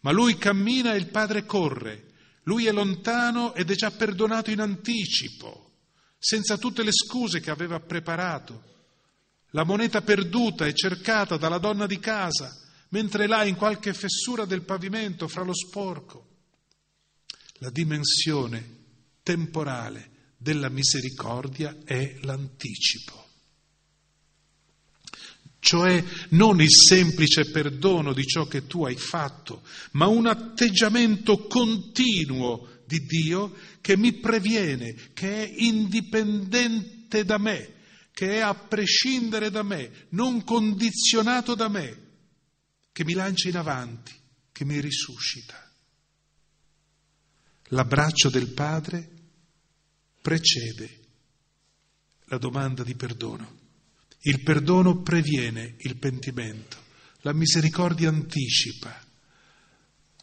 ma lui cammina e il padre corre. Lui è lontano ed è già perdonato in anticipo, senza tutte le scuse che aveva preparato. La moneta perduta è cercata dalla donna di casa, mentre là in qualche fessura del pavimento fra lo sporco. La dimensione temporale della misericordia è l'anticipo cioè non il semplice perdono di ciò che tu hai fatto, ma un atteggiamento continuo di Dio che mi previene, che è indipendente da me, che è a prescindere da me, non condizionato da me, che mi lancia in avanti, che mi risuscita. L'abbraccio del Padre precede la domanda di perdono. Il perdono previene il pentimento, la misericordia anticipa.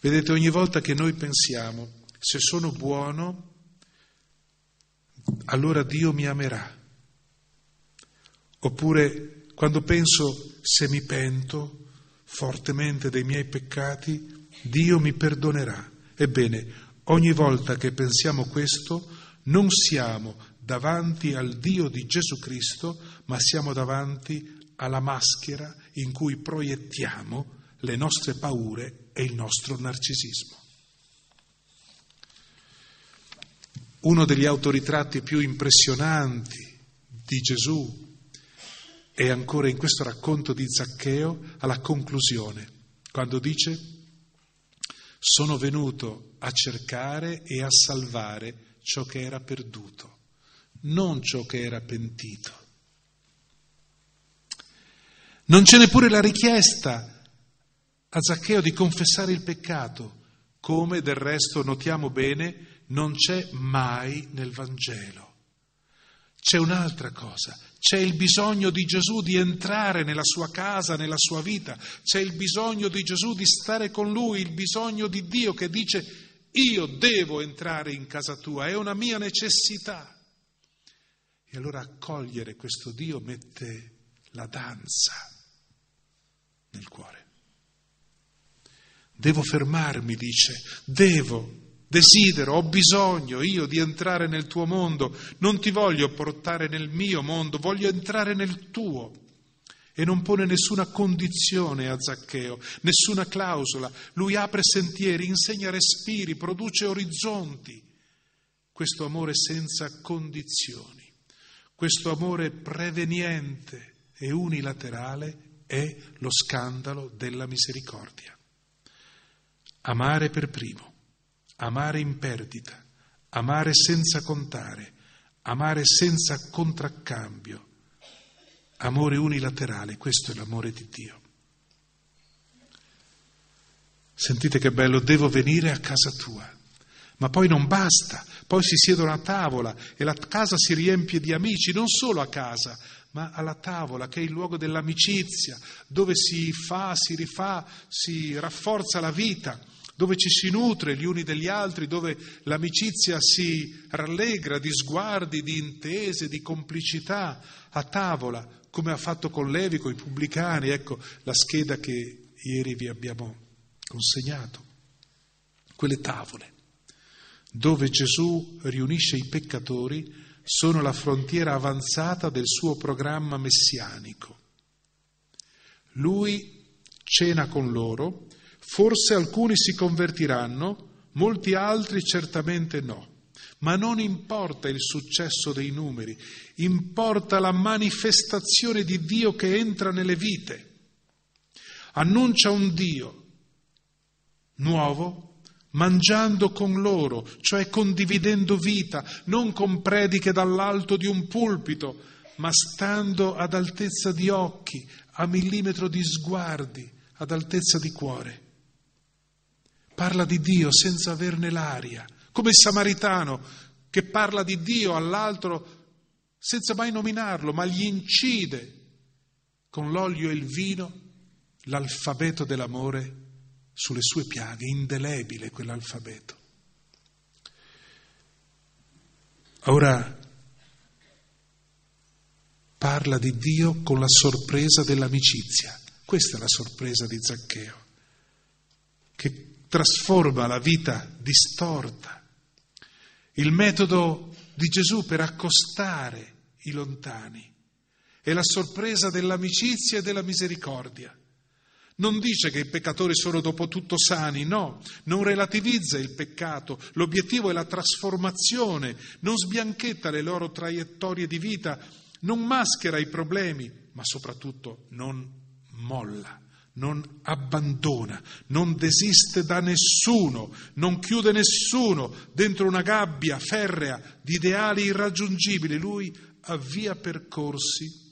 Vedete, ogni volta che noi pensiamo, se sono buono, allora Dio mi amerà. Oppure quando penso, se mi pento fortemente dei miei peccati, Dio mi perdonerà. Ebbene, ogni volta che pensiamo questo, non siamo davanti al Dio di Gesù Cristo, ma siamo davanti alla maschera in cui proiettiamo le nostre paure e il nostro narcisismo. Uno degli autoritratti più impressionanti di Gesù è ancora in questo racconto di Zaccheo alla conclusione, quando dice sono venuto a cercare e a salvare ciò che era perduto non ciò che era pentito. Non c'è neppure la richiesta a Zaccheo di confessare il peccato, come del resto notiamo bene non c'è mai nel Vangelo. C'è un'altra cosa, c'è il bisogno di Gesù di entrare nella sua casa, nella sua vita, c'è il bisogno di Gesù di stare con lui, il bisogno di Dio che dice io devo entrare in casa tua, è una mia necessità. E allora accogliere questo Dio mette la danza nel cuore. Devo fermarmi, dice, devo, desidero, ho bisogno io di entrare nel tuo mondo, non ti voglio portare nel mio mondo, voglio entrare nel tuo. E non pone nessuna condizione a Zaccheo, nessuna clausola. Lui apre sentieri, insegna respiri, produce orizzonti. Questo amore senza condizioni. Questo amore preveniente e unilaterale è lo scandalo della misericordia. Amare per primo, amare in perdita, amare senza contare, amare senza contraccambio, Amore unilaterale, questo è l'amore di Dio. Sentite che bello, devo venire a casa tua. Ma poi non basta, poi si siedono a tavola e la casa si riempie di amici, non solo a casa, ma alla tavola, che è il luogo dell'amicizia, dove si fa, si rifà, si rafforza la vita, dove ci si nutre gli uni degli altri, dove l'amicizia si rallegra di sguardi, di intese, di complicità, a tavola, come ha fatto con Levi, con i pubblicani, ecco la scheda che ieri vi abbiamo consegnato. Quelle tavole dove Gesù riunisce i peccatori sono la frontiera avanzata del suo programma messianico. Lui cena con loro, forse alcuni si convertiranno, molti altri certamente no. Ma non importa il successo dei numeri, importa la manifestazione di Dio che entra nelle vite. Annuncia un Dio nuovo mangiando con loro, cioè condividendo vita, non con prediche dall'alto di un pulpito, ma stando ad altezza di occhi, a millimetro di sguardi, ad altezza di cuore. Parla di Dio senza averne l'aria, come il samaritano che parla di Dio all'altro senza mai nominarlo, ma gli incide con l'olio e il vino l'alfabeto dell'amore sulle sue piaghe, indelebile quell'alfabeto. Ora parla di Dio con la sorpresa dell'amicizia. Questa è la sorpresa di Zaccheo, che trasforma la vita distorta. Il metodo di Gesù per accostare i lontani è la sorpresa dell'amicizia e della misericordia. Non dice che i peccatori sono dopo tutto sani, no, non relativizza il peccato, l'obiettivo è la trasformazione, non sbianchetta le loro traiettorie di vita, non maschera i problemi, ma soprattutto non molla, non abbandona, non desiste da nessuno, non chiude nessuno dentro una gabbia ferrea di ideali irraggiungibili. Lui avvia percorsi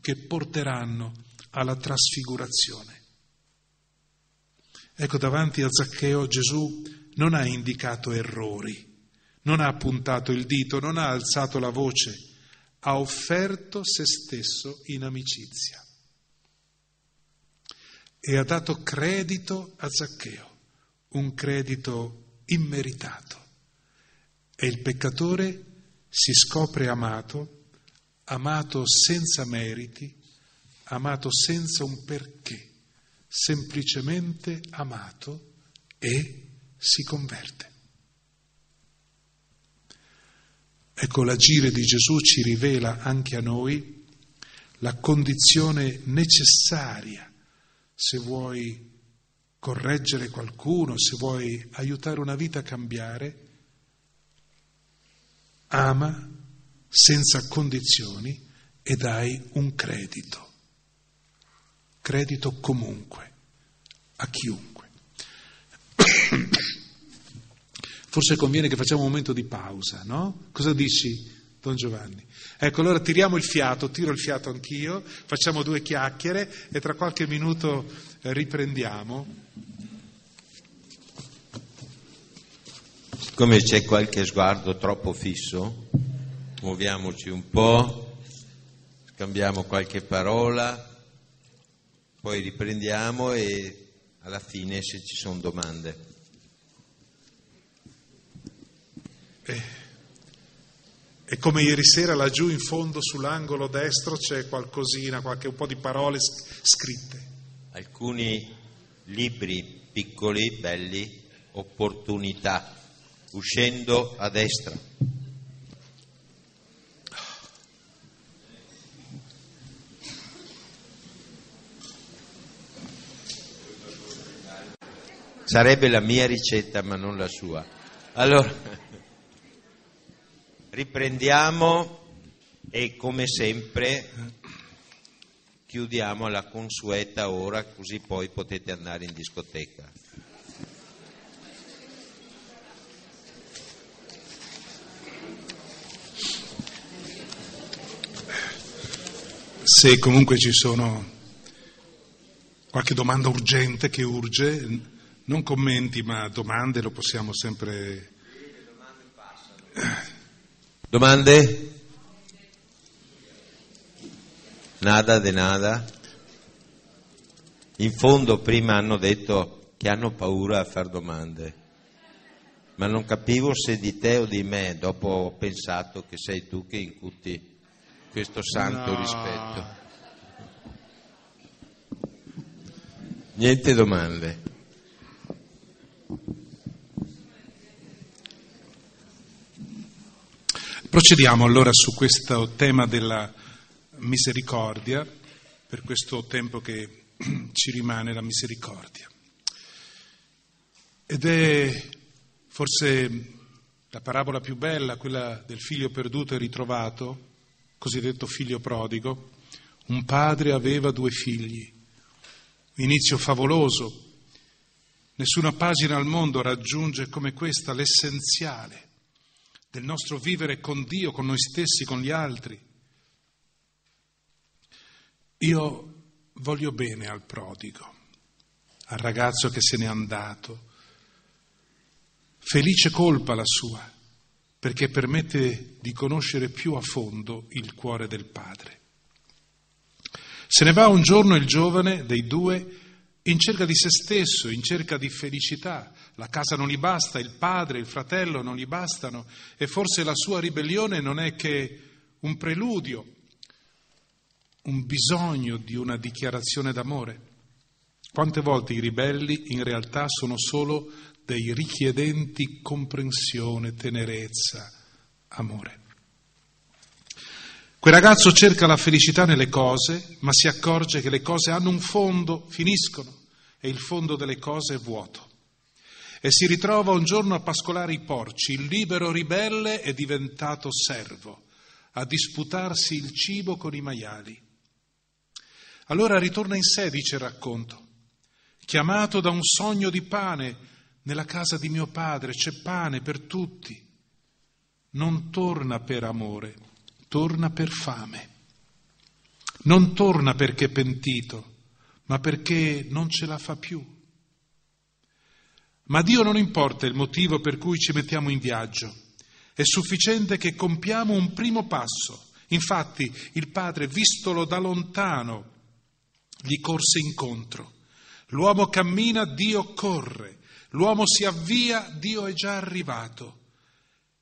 che porteranno alla trasfigurazione. Ecco, davanti a Zaccheo Gesù non ha indicato errori, non ha puntato il dito, non ha alzato la voce, ha offerto se stesso in amicizia e ha dato credito a Zaccheo, un credito immeritato. E il peccatore si scopre amato, amato senza meriti, amato senza un perché, semplicemente amato e si converte. Ecco, l'agire di Gesù ci rivela anche a noi la condizione necessaria se vuoi correggere qualcuno, se vuoi aiutare una vita a cambiare, ama senza condizioni e dai un credito credito comunque, a chiunque. [coughs] Forse conviene che facciamo un momento di pausa, no? Cosa dici, Don Giovanni? Ecco, allora tiriamo il fiato, tiro il fiato anch'io, facciamo due chiacchiere e tra qualche minuto eh, riprendiamo. Siccome c'è qualche sguardo troppo fisso, muoviamoci un po', scambiamo qualche parola poi riprendiamo e alla fine se ci sono domande. Eh, e come ieri sera laggiù in fondo sull'angolo destro c'è qualcosina, qualche, un po' di parole scritte. Alcuni libri piccoli, belli, opportunità, uscendo a destra. Sarebbe la mia ricetta, ma non la sua. Allora, riprendiamo e come sempre chiudiamo alla consueta ora, così poi potete andare in discoteca. Se comunque ci sono qualche domanda urgente che urge, non commenti ma domande lo possiamo sempre... Domande? Nada de nada? In fondo prima hanno detto che hanno paura a fare domande, ma non capivo se di te o di me, dopo ho pensato che sei tu che incuti questo santo No. rispetto. Niente domande. Procediamo allora su questo tema della misericordia, per questo tempo che [clears throat] ci rimane la misericordia. Ed è forse la parabola più bella, quella del figlio perduto e ritrovato, cosiddetto figlio prodigo. Un padre aveva due figli, inizio favoloso. Nessuna pagina al mondo raggiunge come questa l'essenziale del nostro vivere con Dio, con noi stessi, con gli altri. Io voglio bene al prodigo, al ragazzo che se n'è andato. Felice colpa la sua, perché permette di conoscere più a fondo il cuore del padre. Se ne va un giorno il giovane dei due in cerca di se stesso, in cerca di felicità. La casa non gli basta, il padre, il fratello non gli bastano e forse la sua ribellione non è che un preludio, un bisogno di una dichiarazione d'amore. Quante volte i ribelli in realtà sono solo dei richiedenti comprensione, tenerezza, amore. Quel ragazzo cerca la felicità nelle cose, ma si accorge che le cose hanno un fondo, finiscono, e il fondo delle cose è vuoto. E si ritrova un giorno a pascolare i porci, il libero ribelle è diventato servo, a disputarsi il cibo con i maiali. Allora ritorna in sé, dice il racconto, chiamato da un sogno di pane, nella casa di mio padre c'è pane per tutti. Non torna per amore, torna per fame. Non torna perché è pentito, ma perché non ce la fa più. Ma Dio non importa il motivo per cui ci mettiamo in viaggio, è sufficiente che compiamo un primo passo. Infatti il padre, vistolo da lontano, gli corse incontro. L'uomo cammina, Dio corre. L'uomo si avvia, Dio è già arrivato.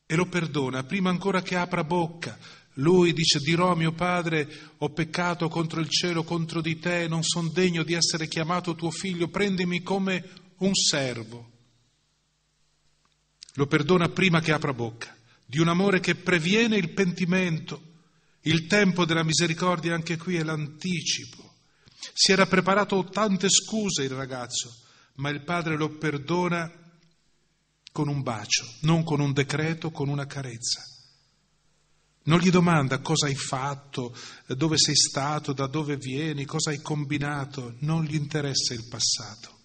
E lo perdona prima ancora che apra bocca. Lui dice, dirò a mio padre, ho peccato contro il cielo, contro di te, non son degno di essere chiamato tuo figlio, prendimi come un servo. Lo perdona prima che apra bocca, di un amore che previene il pentimento. Il tempo della misericordia anche qui è l'anticipo. Si era preparato tante scuse il ragazzo, ma il padre lo perdona con un bacio, non con un decreto, con una carezza. Non gli domanda cosa hai fatto, dove sei stato, da dove vieni, cosa hai combinato, non gli interessa il passato.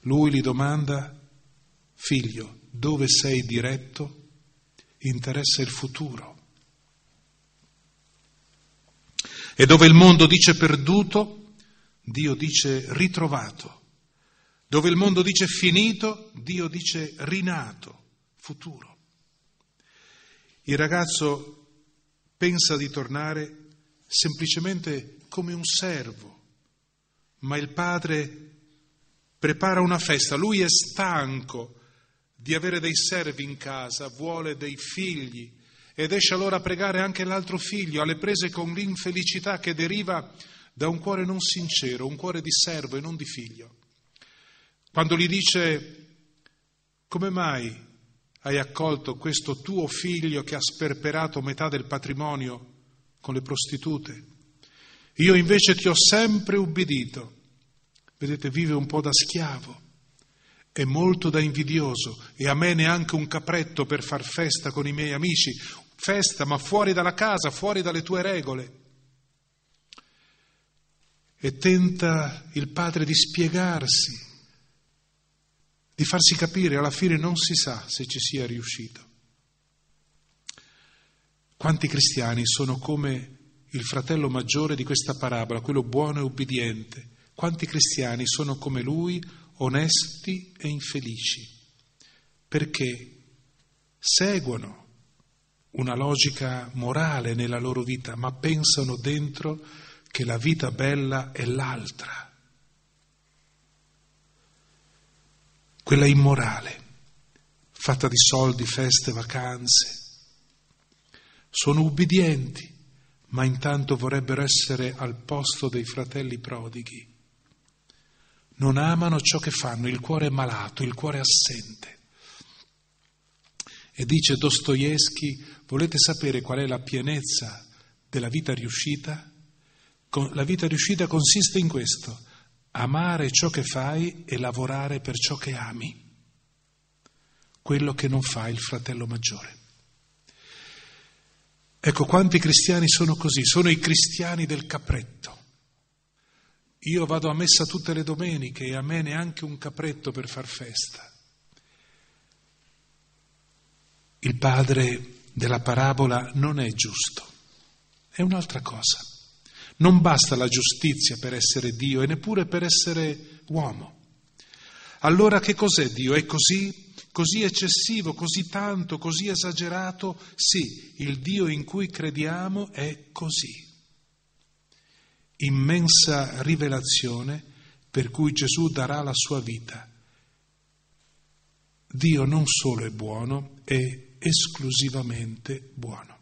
Lui gli domanda, figlio, dove sei diretto, interessa il futuro. E dove il mondo dice perduto, Dio dice ritrovato. Dove il mondo dice finito, Dio dice rinato, futuro. Il ragazzo pensa di tornare semplicemente come un servo, ma il padre prepara una festa, lui è stanco di avere dei servi in casa, vuole dei figli ed esce allora a pregare anche l'altro figlio, alle prese con l'infelicità che deriva da un cuore non sincero, un cuore di servo e non di figlio. Quando gli dice, come mai hai accolto questo tuo figlio che ha sperperato metà del patrimonio con le prostitute? Io invece ti ho sempre ubbidito. Vedete, vive un po' da schiavo, è molto da invidioso e a me neanche un capretto per far festa con i miei amici, festa ma fuori dalla casa, fuori dalle tue regole. E tenta il padre di spiegarsi, di farsi capire, alla fine non si sa se ci sia riuscito. Quanti cristiani sono come il fratello maggiore di questa parabola, quello buono e ubbidiente. Quanti cristiani sono come lui, onesti e infelici? Perché seguono una logica morale nella loro vita, ma pensano dentro che la vita bella è l'altra, quella immorale, fatta di soldi, feste, vacanze. Sono ubbidienti, ma intanto vorrebbero essere al posto dei fratelli prodighi. Non amano ciò che fanno, il cuore è malato, il cuore è assente. E dice Dostoevsky, volete sapere qual è la pienezza della vita riuscita? La vita riuscita consiste in questo, amare ciò che fai e lavorare per ciò che ami, quello che non fa il fratello maggiore. Ecco quanti cristiani sono così, sono i cristiani del capretto. Io vado a messa tutte le domeniche e a me neanche un capretto per far festa. Il padre della parabola non è giusto, è un'altra cosa. Non basta la giustizia per essere Dio e neppure per essere uomo. Allora che cos'è Dio? È così così eccessivo, così tanto, così esagerato? Sì, il Dio in cui crediamo è così. Immensa rivelazione per cui Gesù darà la sua vita. Dio non solo è buono, è esclusivamente buono.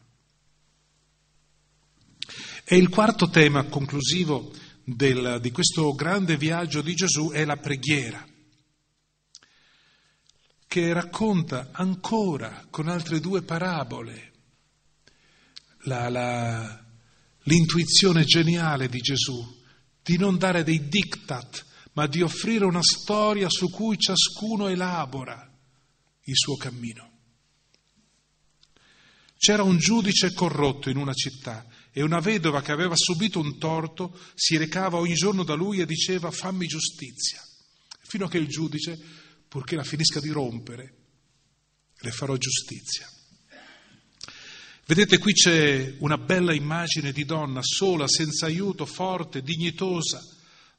E il quarto tema conclusivo del, di questo grande viaggio di Gesù è la preghiera che racconta ancora con altre due parabole la, la, l'intuizione geniale di Gesù di non dare dei diktat, ma di offrire una storia su cui ciascuno elabora il suo cammino. C'era un giudice corrotto in una città e una vedova che aveva subito un torto si recava ogni giorno da lui e diceva fammi giustizia, fino a che il giudice purché la finisca di rompere, le farò giustizia. Vedete qui c'è una bella immagine di donna sola, senza aiuto, forte, dignitosa,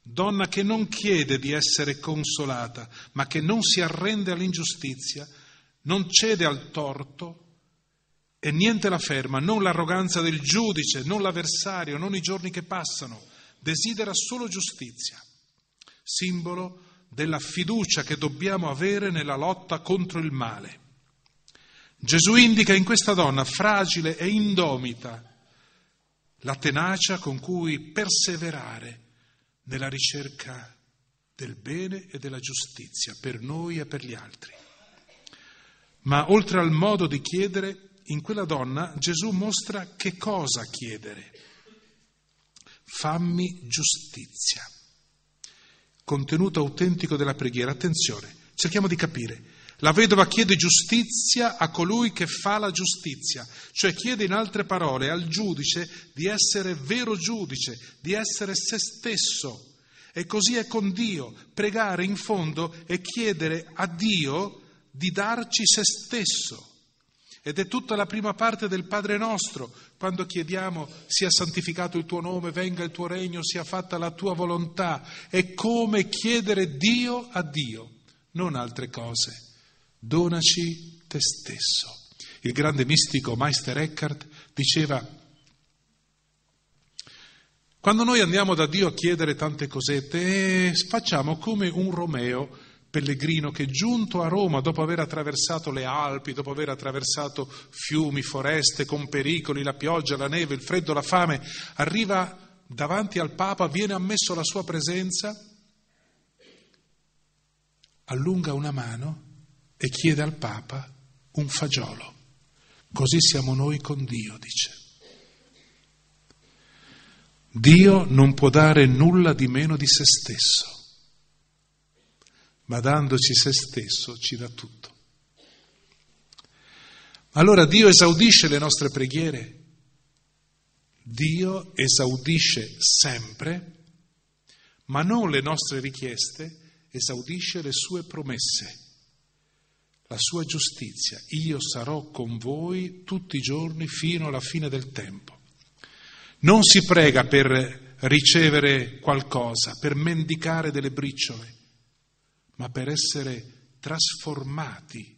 donna che non chiede di essere consolata, ma che non si arrende all'ingiustizia, non cede al torto e niente la ferma, non l'arroganza del giudice, non l'avversario, non i giorni che passano, desidera solo giustizia, simbolo della fiducia che dobbiamo avere nella lotta contro il male. Gesù indica in questa donna fragile e indomita la tenacia con cui perseverare nella ricerca del bene e della giustizia per noi e per gli altri. Ma oltre al modo di chiedere, in quella donna Gesù mostra che cosa chiedere. Fammi giustizia contenuto autentico della preghiera. Attenzione, cerchiamo di capire. La vedova chiede giustizia a colui che fa la giustizia, cioè chiede in altre parole al giudice di essere vero giudice, di essere se stesso. E così è con Dio. Pregare in fondo è chiedere a Dio di darci se stesso. Ed è tutta la prima parte del Padre nostro, quando chiediamo sia santificato il tuo nome, venga il tuo regno, sia fatta la tua volontà. È come chiedere Dio a Dio, non altre cose. Donaci te stesso. Il grande mistico Meister Eckhart diceva, quando noi andiamo da Dio a chiedere tante cosette, eh, facciamo come un Romeo pellegrino che giunto a Roma dopo aver attraversato le Alpi, dopo aver attraversato fiumi, foreste con pericoli, la pioggia, la neve, il freddo, la fame, arriva davanti al Papa, viene ammesso alla sua presenza, allunga una mano e chiede al Papa un fagiolo. Così siamo noi con Dio, dice. Dio non può dare nulla di meno di se stesso ma dandoci se stesso ci dà tutto. Allora Dio esaudisce le nostre preghiere, Dio esaudisce sempre, ma non le nostre richieste, esaudisce le sue promesse, la sua giustizia. Io sarò con voi tutti i giorni fino alla fine del tempo. Non si prega per ricevere qualcosa, per mendicare delle briciole, ma per essere trasformati,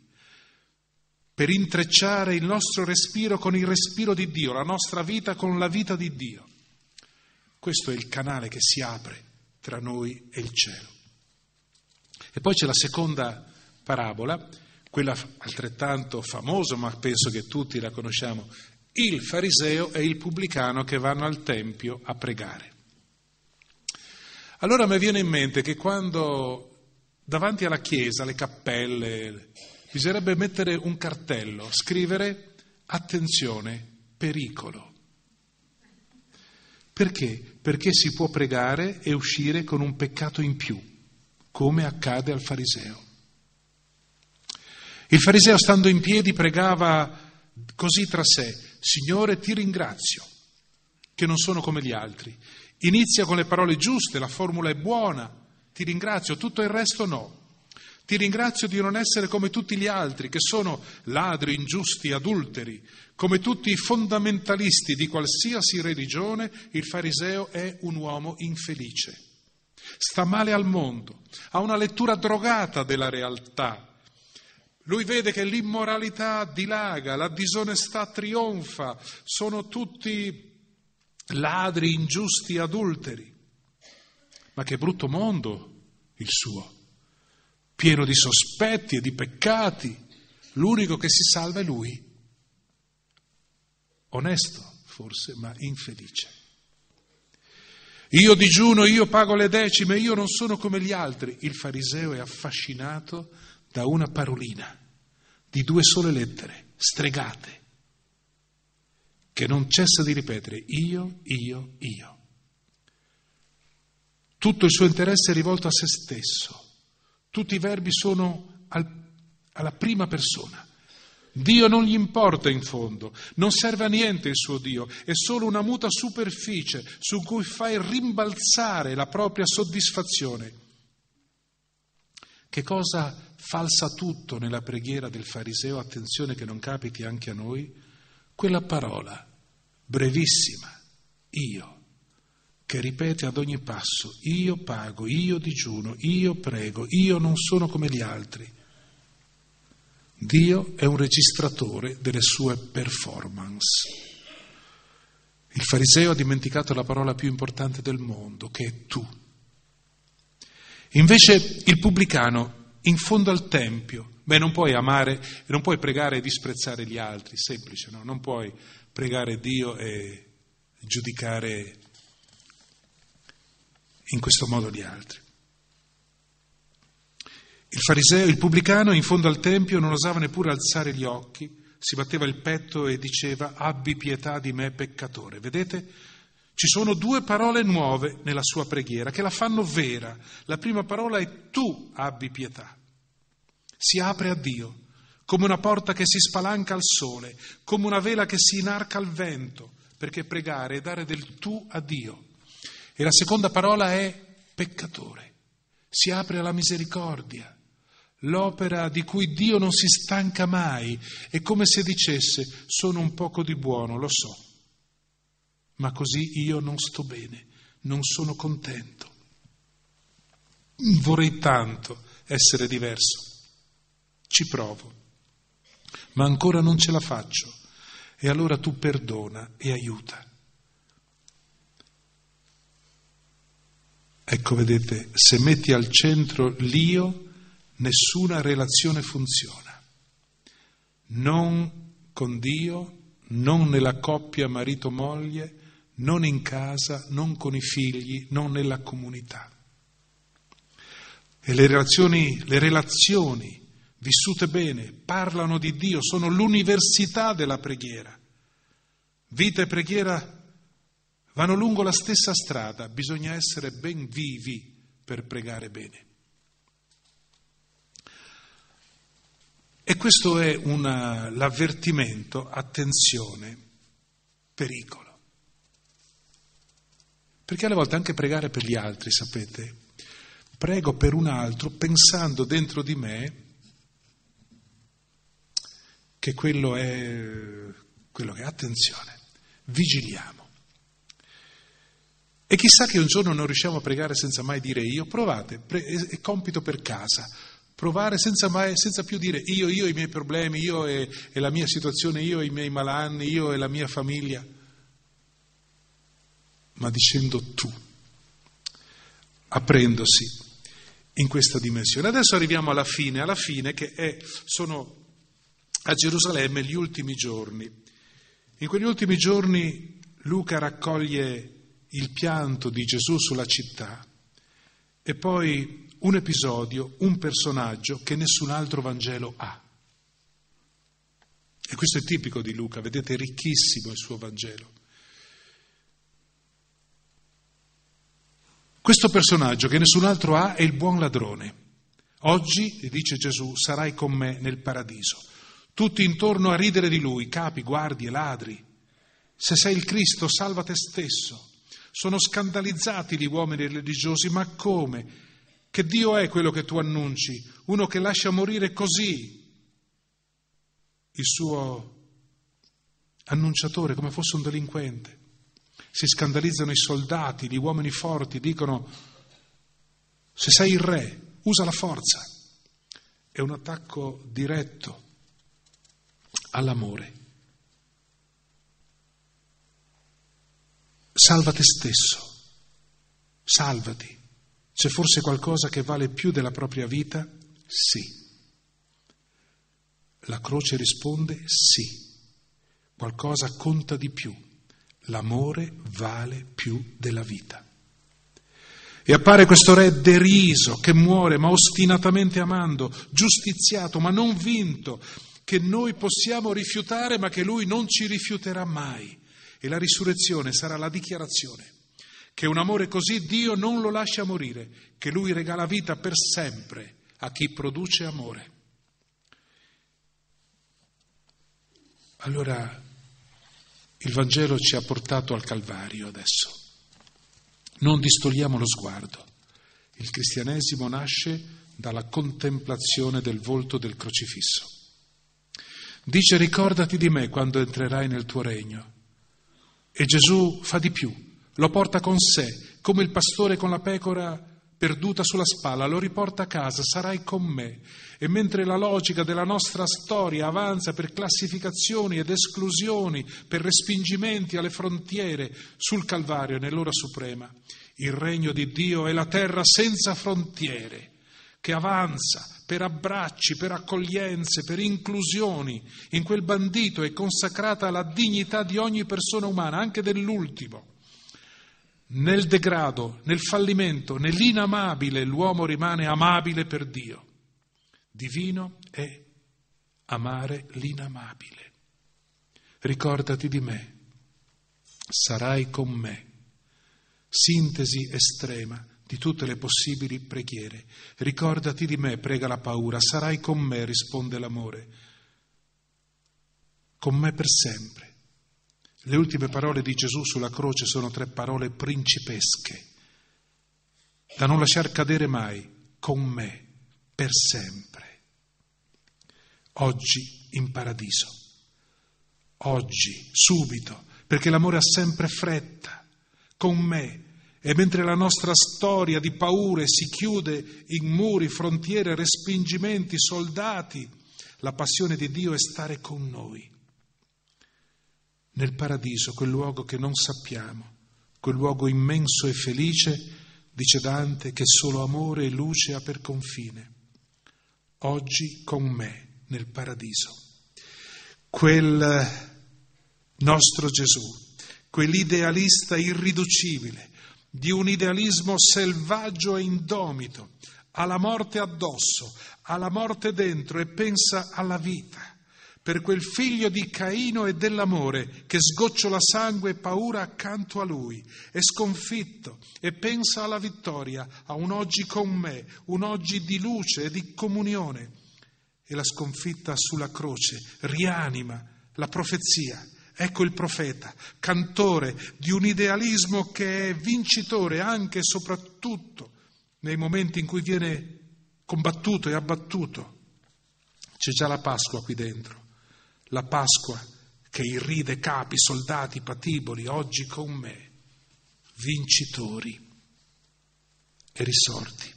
per intrecciare il nostro respiro con il respiro di Dio, la nostra vita con la vita di Dio. Questo è il canale che si apre tra noi e il cielo. E poi c'è la seconda parabola, quella altrettanto famosa, ma penso che tutti la conosciamo, il fariseo e il pubblicano che vanno al Tempio a pregare. Allora mi viene in mente che quando davanti alla chiesa, alle cappelle, bisognerebbe mettere un cartello, scrivere attenzione, pericolo. Perché? Perché si può pregare e uscire con un peccato in più, come accade al fariseo. Il fariseo stando in piedi pregava così tra sé, Signore ti ringrazio che non sono come gli altri. Inizia con le parole giuste, la formula è buona, ti ringrazio, tutto il resto no. Ti ringrazio di non essere come tutti gli altri, che sono ladri, ingiusti, adulteri. Come tutti i fondamentalisti di qualsiasi religione, il fariseo è un uomo infelice. Sta male al mondo, ha una lettura drogata della realtà, lui vede che l'immoralità dilaga, la disonestà trionfa, sono tutti ladri, ingiusti, adulteri. Ma che brutto mondo il suo, pieno di sospetti e di peccati. L'unico che si salva è lui. Onesto, forse, ma infelice. Io digiuno, io pago le decime, io non sono come gli altri. Il fariseo è affascinato da una parolina di due sole lettere, stregate, che non cessa di ripetere io, io, io. Tutto il suo interesse è rivolto a se stesso, tutti i verbi sono al, alla prima persona. Dio non gli importa in fondo, non serve a niente il suo Dio, è solo una muta superficie su cui fai rimbalzare la propria soddisfazione. Che cosa falsa tutto nella preghiera del fariseo, attenzione che non capiti anche a noi? Quella parola brevissima, io, che ripete ad ogni passo, io pago, io digiuno, io prego, io non sono come gli altri. Dio è un registratore delle sue performance. Il fariseo ha dimenticato la parola più importante del mondo, che è tu. Invece il pubblicano, in fondo al Tempio, beh, non puoi amare, non puoi pregare e disprezzare gli altri, semplice, no? Non puoi pregare Dio e giudicare in questo modo gli altri. Il fariseo, il pubblicano, in fondo al Tempio non osava neppure alzare gli occhi, si batteva il petto e diceva abbi pietà di me peccatore. Vedete? Ci sono due parole nuove nella sua preghiera che la fanno vera. La prima parola è tu abbi pietà. Si apre a Dio, come una porta che si spalanca al sole, come una vela che si inarca al vento, perché pregare è dare del tu a Dio. E la seconda parola è peccatore. Si apre alla misericordia. L'opera di cui Dio non si stanca mai è come se dicesse sono un poco di buono, lo so, ma così io non sto bene, non sono contento. Vorrei tanto essere diverso, ci provo, ma ancora non ce la faccio e allora tu perdona e aiuta. Ecco, vedete, se metti al centro l'io, nessuna relazione funziona. Non con Dio, non nella coppia marito-moglie, non in casa, non con i figli, non nella comunità. E le relazioni, le relazioni vissute bene parlano di Dio, sono l'università della preghiera. Vita e preghiera vanno lungo la stessa strada, bisogna essere ben vivi per pregare bene. E questo è una, l'avvertimento, attenzione, pericolo. Perché alle volte anche pregare per gli altri, sapete, prego per un altro pensando dentro di me che quello è quello che è attenzione, vigiliamo. E chissà che un giorno non riusciamo a pregare senza mai dire io. Provate, pre- è compito per casa. Provare senza, mai, senza più dire io, io e i miei problemi, io e, e la mia situazione, io e i miei malanni, io e la mia famiglia. Ma dicendo tu, aprendosi in questa dimensione. Adesso arriviamo alla fine, alla fine che è, sono a Gerusalemme gli ultimi giorni. In quegli ultimi giorni Luca raccoglie il pianto di Gesù sulla città e poi un episodio, un personaggio che nessun altro Vangelo ha. E questo è tipico di Luca, vedete, è ricchissimo il suo Vangelo. Questo personaggio che nessun altro ha è il buon ladrone. Oggi, dice Gesù, sarai con me nel paradiso. Tutti intorno a ridere di lui, capi, guardie, ladri. Se sei il Cristo, salva te stesso. Sono scandalizzati gli uomini religiosi, ma come? Che Dio è quello che tu annunci? Uno che lascia morire così il suo annunciatore come fosse un delinquente. Si scandalizzano i soldati, gli uomini forti, dicono se sei il re, usa la forza. È un attacco diretto all'amore. Salva te stesso, salvati. C'è forse qualcosa che vale più della propria vita? Sì. La croce risponde sì. Qualcosa conta di più. L'amore vale più della vita. E appare questo re deriso che muore ma ostinatamente amando, giustiziato ma non vinto, che noi possiamo rifiutare ma che lui non ci rifiuterà mai. E la risurrezione sarà la dichiarazione che un amore così Dio non lo lascia morire, che Lui regala vita per sempre a chi produce amore. Allora il Vangelo ci ha portato al Calvario adesso. Non distogliamo lo sguardo. Il cristianesimo nasce dalla contemplazione del volto del crocifisso. Dice ricordati di me quando entrerai nel tuo regno. E Gesù fa di più, lo porta con sé, come il pastore con la pecora perduta sulla spalla, lo riporta a casa, sarai con me. E mentre la logica della nostra storia avanza per classificazioni ed esclusioni, per respingimenti alle frontiere sul Calvario nell'ora suprema, il regno di Dio è la terra senza frontiere, che avanza per abbracci, per accoglienze, per inclusioni. In quel bandito è consacrata la dignità di ogni persona umana, anche dell'ultimo. Nel degrado, nel fallimento, nell'inamabile l'uomo rimane amabile per Dio. Divino è amare l'inamabile. Ricordati di me, sarai con me. Sintesi estrema di tutte le possibili preghiere. Ricordati di me, prega la paura, sarai con me, risponde l'amore, con me per sempre. Le ultime parole di Gesù sulla croce sono tre parole principesche, da non lasciar cadere mai, con me, per sempre. Oggi in paradiso, oggi, subito, perché l'amore ha sempre fretta, con me, e mentre la nostra storia di paure si chiude in muri, frontiere, respingimenti, soldati, la passione di Dio è stare con noi. Nel paradiso, quel luogo che non sappiamo, quel luogo immenso e felice, dice Dante, che solo amore e luce ha per confine. Oggi con me nel paradiso. Quel nostro Gesù, quell'idealista irriducibile, di un idealismo selvaggio e indomito, ha la morte addosso, ha la morte dentro e pensa alla vita. Per quel figlio di Caino e dell'amore che sgocciola sangue e paura accanto a lui, è sconfitto e pensa alla vittoria, a un oggi con me, un oggi di luce e di comunione. E la sconfitta sulla croce rianima la profezia Ecco il profeta, cantore di un idealismo che è vincitore anche e soprattutto nei momenti in cui viene combattuto e abbattuto. C'è già la Pasqua qui dentro, la Pasqua che irride capi, soldati, patiboli, oggi con me. vincitori e risorti.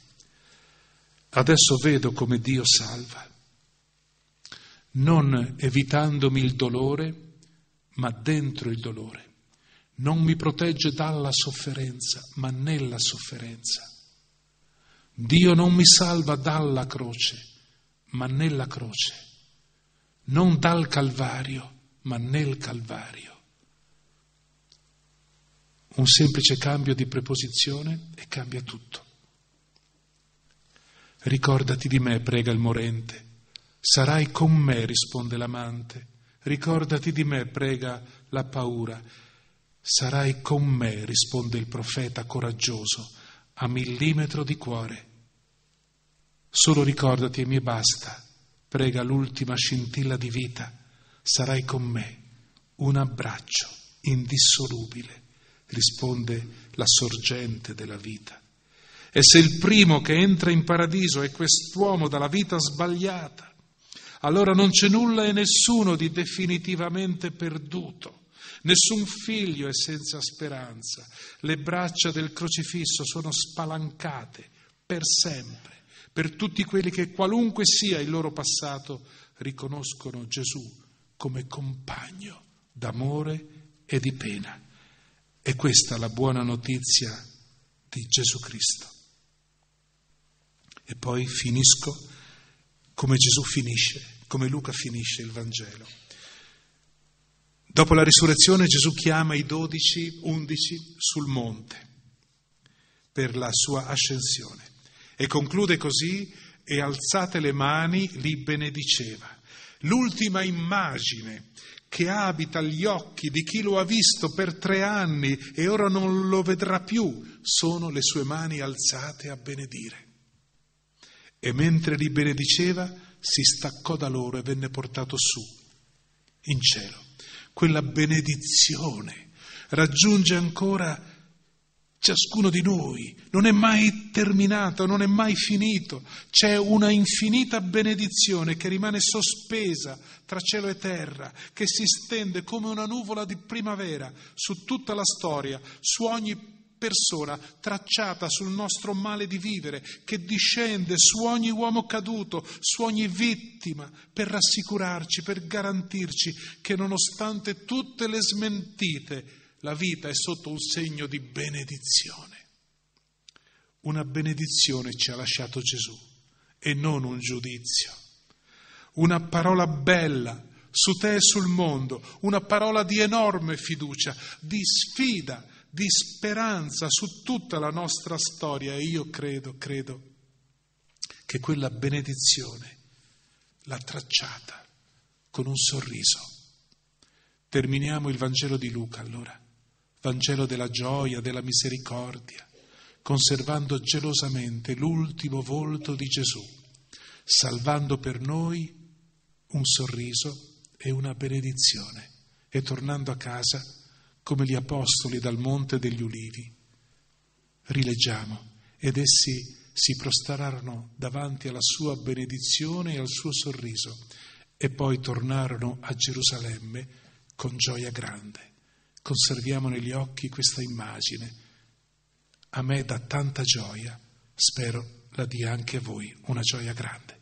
Adesso vedo come Dio salva, non evitandomi il dolore, ma dentro il dolore. Non mi protegge dalla sofferenza, ma nella sofferenza. Dio non mi salva dalla croce, ma nella croce. Non dal Calvario, ma nel Calvario. Un semplice cambio di preposizione e cambia tutto. Ricordati di me, prega il morente. Sarai con me, risponde l'amante. Ricordati di me, prega la paura. Sarai con me, risponde il profeta coraggioso, a millimetro di cuore. Solo ricordati e mi basta, prega l'ultima scintilla di vita. Sarai con me, un abbraccio indissolubile, risponde la sorgente della vita. E se il primo che entra in paradiso è quest'uomo dalla vita sbagliata, allora non c'è nulla e nessuno di definitivamente perduto. Nessun figlio è senza speranza. Le braccia del crocifisso sono spalancate per sempre per tutti quelli che, qualunque sia il loro passato, riconoscono Gesù come compagno d'amore e di pena. E questa è la buona notizia di Gesù Cristo. E poi finisco come Gesù finisce, come Luca finisce il Vangelo. Dopo la risurrezione Gesù chiama i dodici, undici sul monte per la sua ascensione e conclude così e alzate le mani li benediceva. L'ultima immagine che abita agli occhi di chi lo ha visto per tre anni e ora non lo vedrà più sono le sue mani alzate a benedire. E mentre li benediceva, si staccò da loro e venne portato su, in cielo. Quella benedizione raggiunge ancora ciascuno di noi, non è mai terminato, non è mai finito, c'è una infinita benedizione che rimane sospesa tra cielo e terra, che si stende come una nuvola di primavera su tutta la storia, su ogni persona tracciata sul nostro male di vivere, che discende su ogni uomo caduto, su ogni vittima, per rassicurarci, per garantirci che nonostante tutte le smentite, la vita è sotto un segno di benedizione. Una benedizione ci ha lasciato Gesù e non un giudizio. Una parola bella su te e sul mondo, una parola di enorme fiducia, di sfida, di speranza su tutta la nostra storia e io credo, credo che quella benedizione l'ha tracciata con un sorriso. Terminiamo il Vangelo di Luca allora, Vangelo della gioia, della misericordia, conservando gelosamente l'ultimo volto di Gesù, salvando per noi un sorriso e una benedizione e tornando a casa come gli apostoli dal Monte degli Ulivi. Rileggiamo, ed essi si prostrarono davanti alla sua benedizione e al suo sorriso e poi tornarono a Gerusalemme con gioia grande. Conserviamo negli occhi questa immagine. A me dà tanta gioia, spero la dia anche a voi, una gioia grande.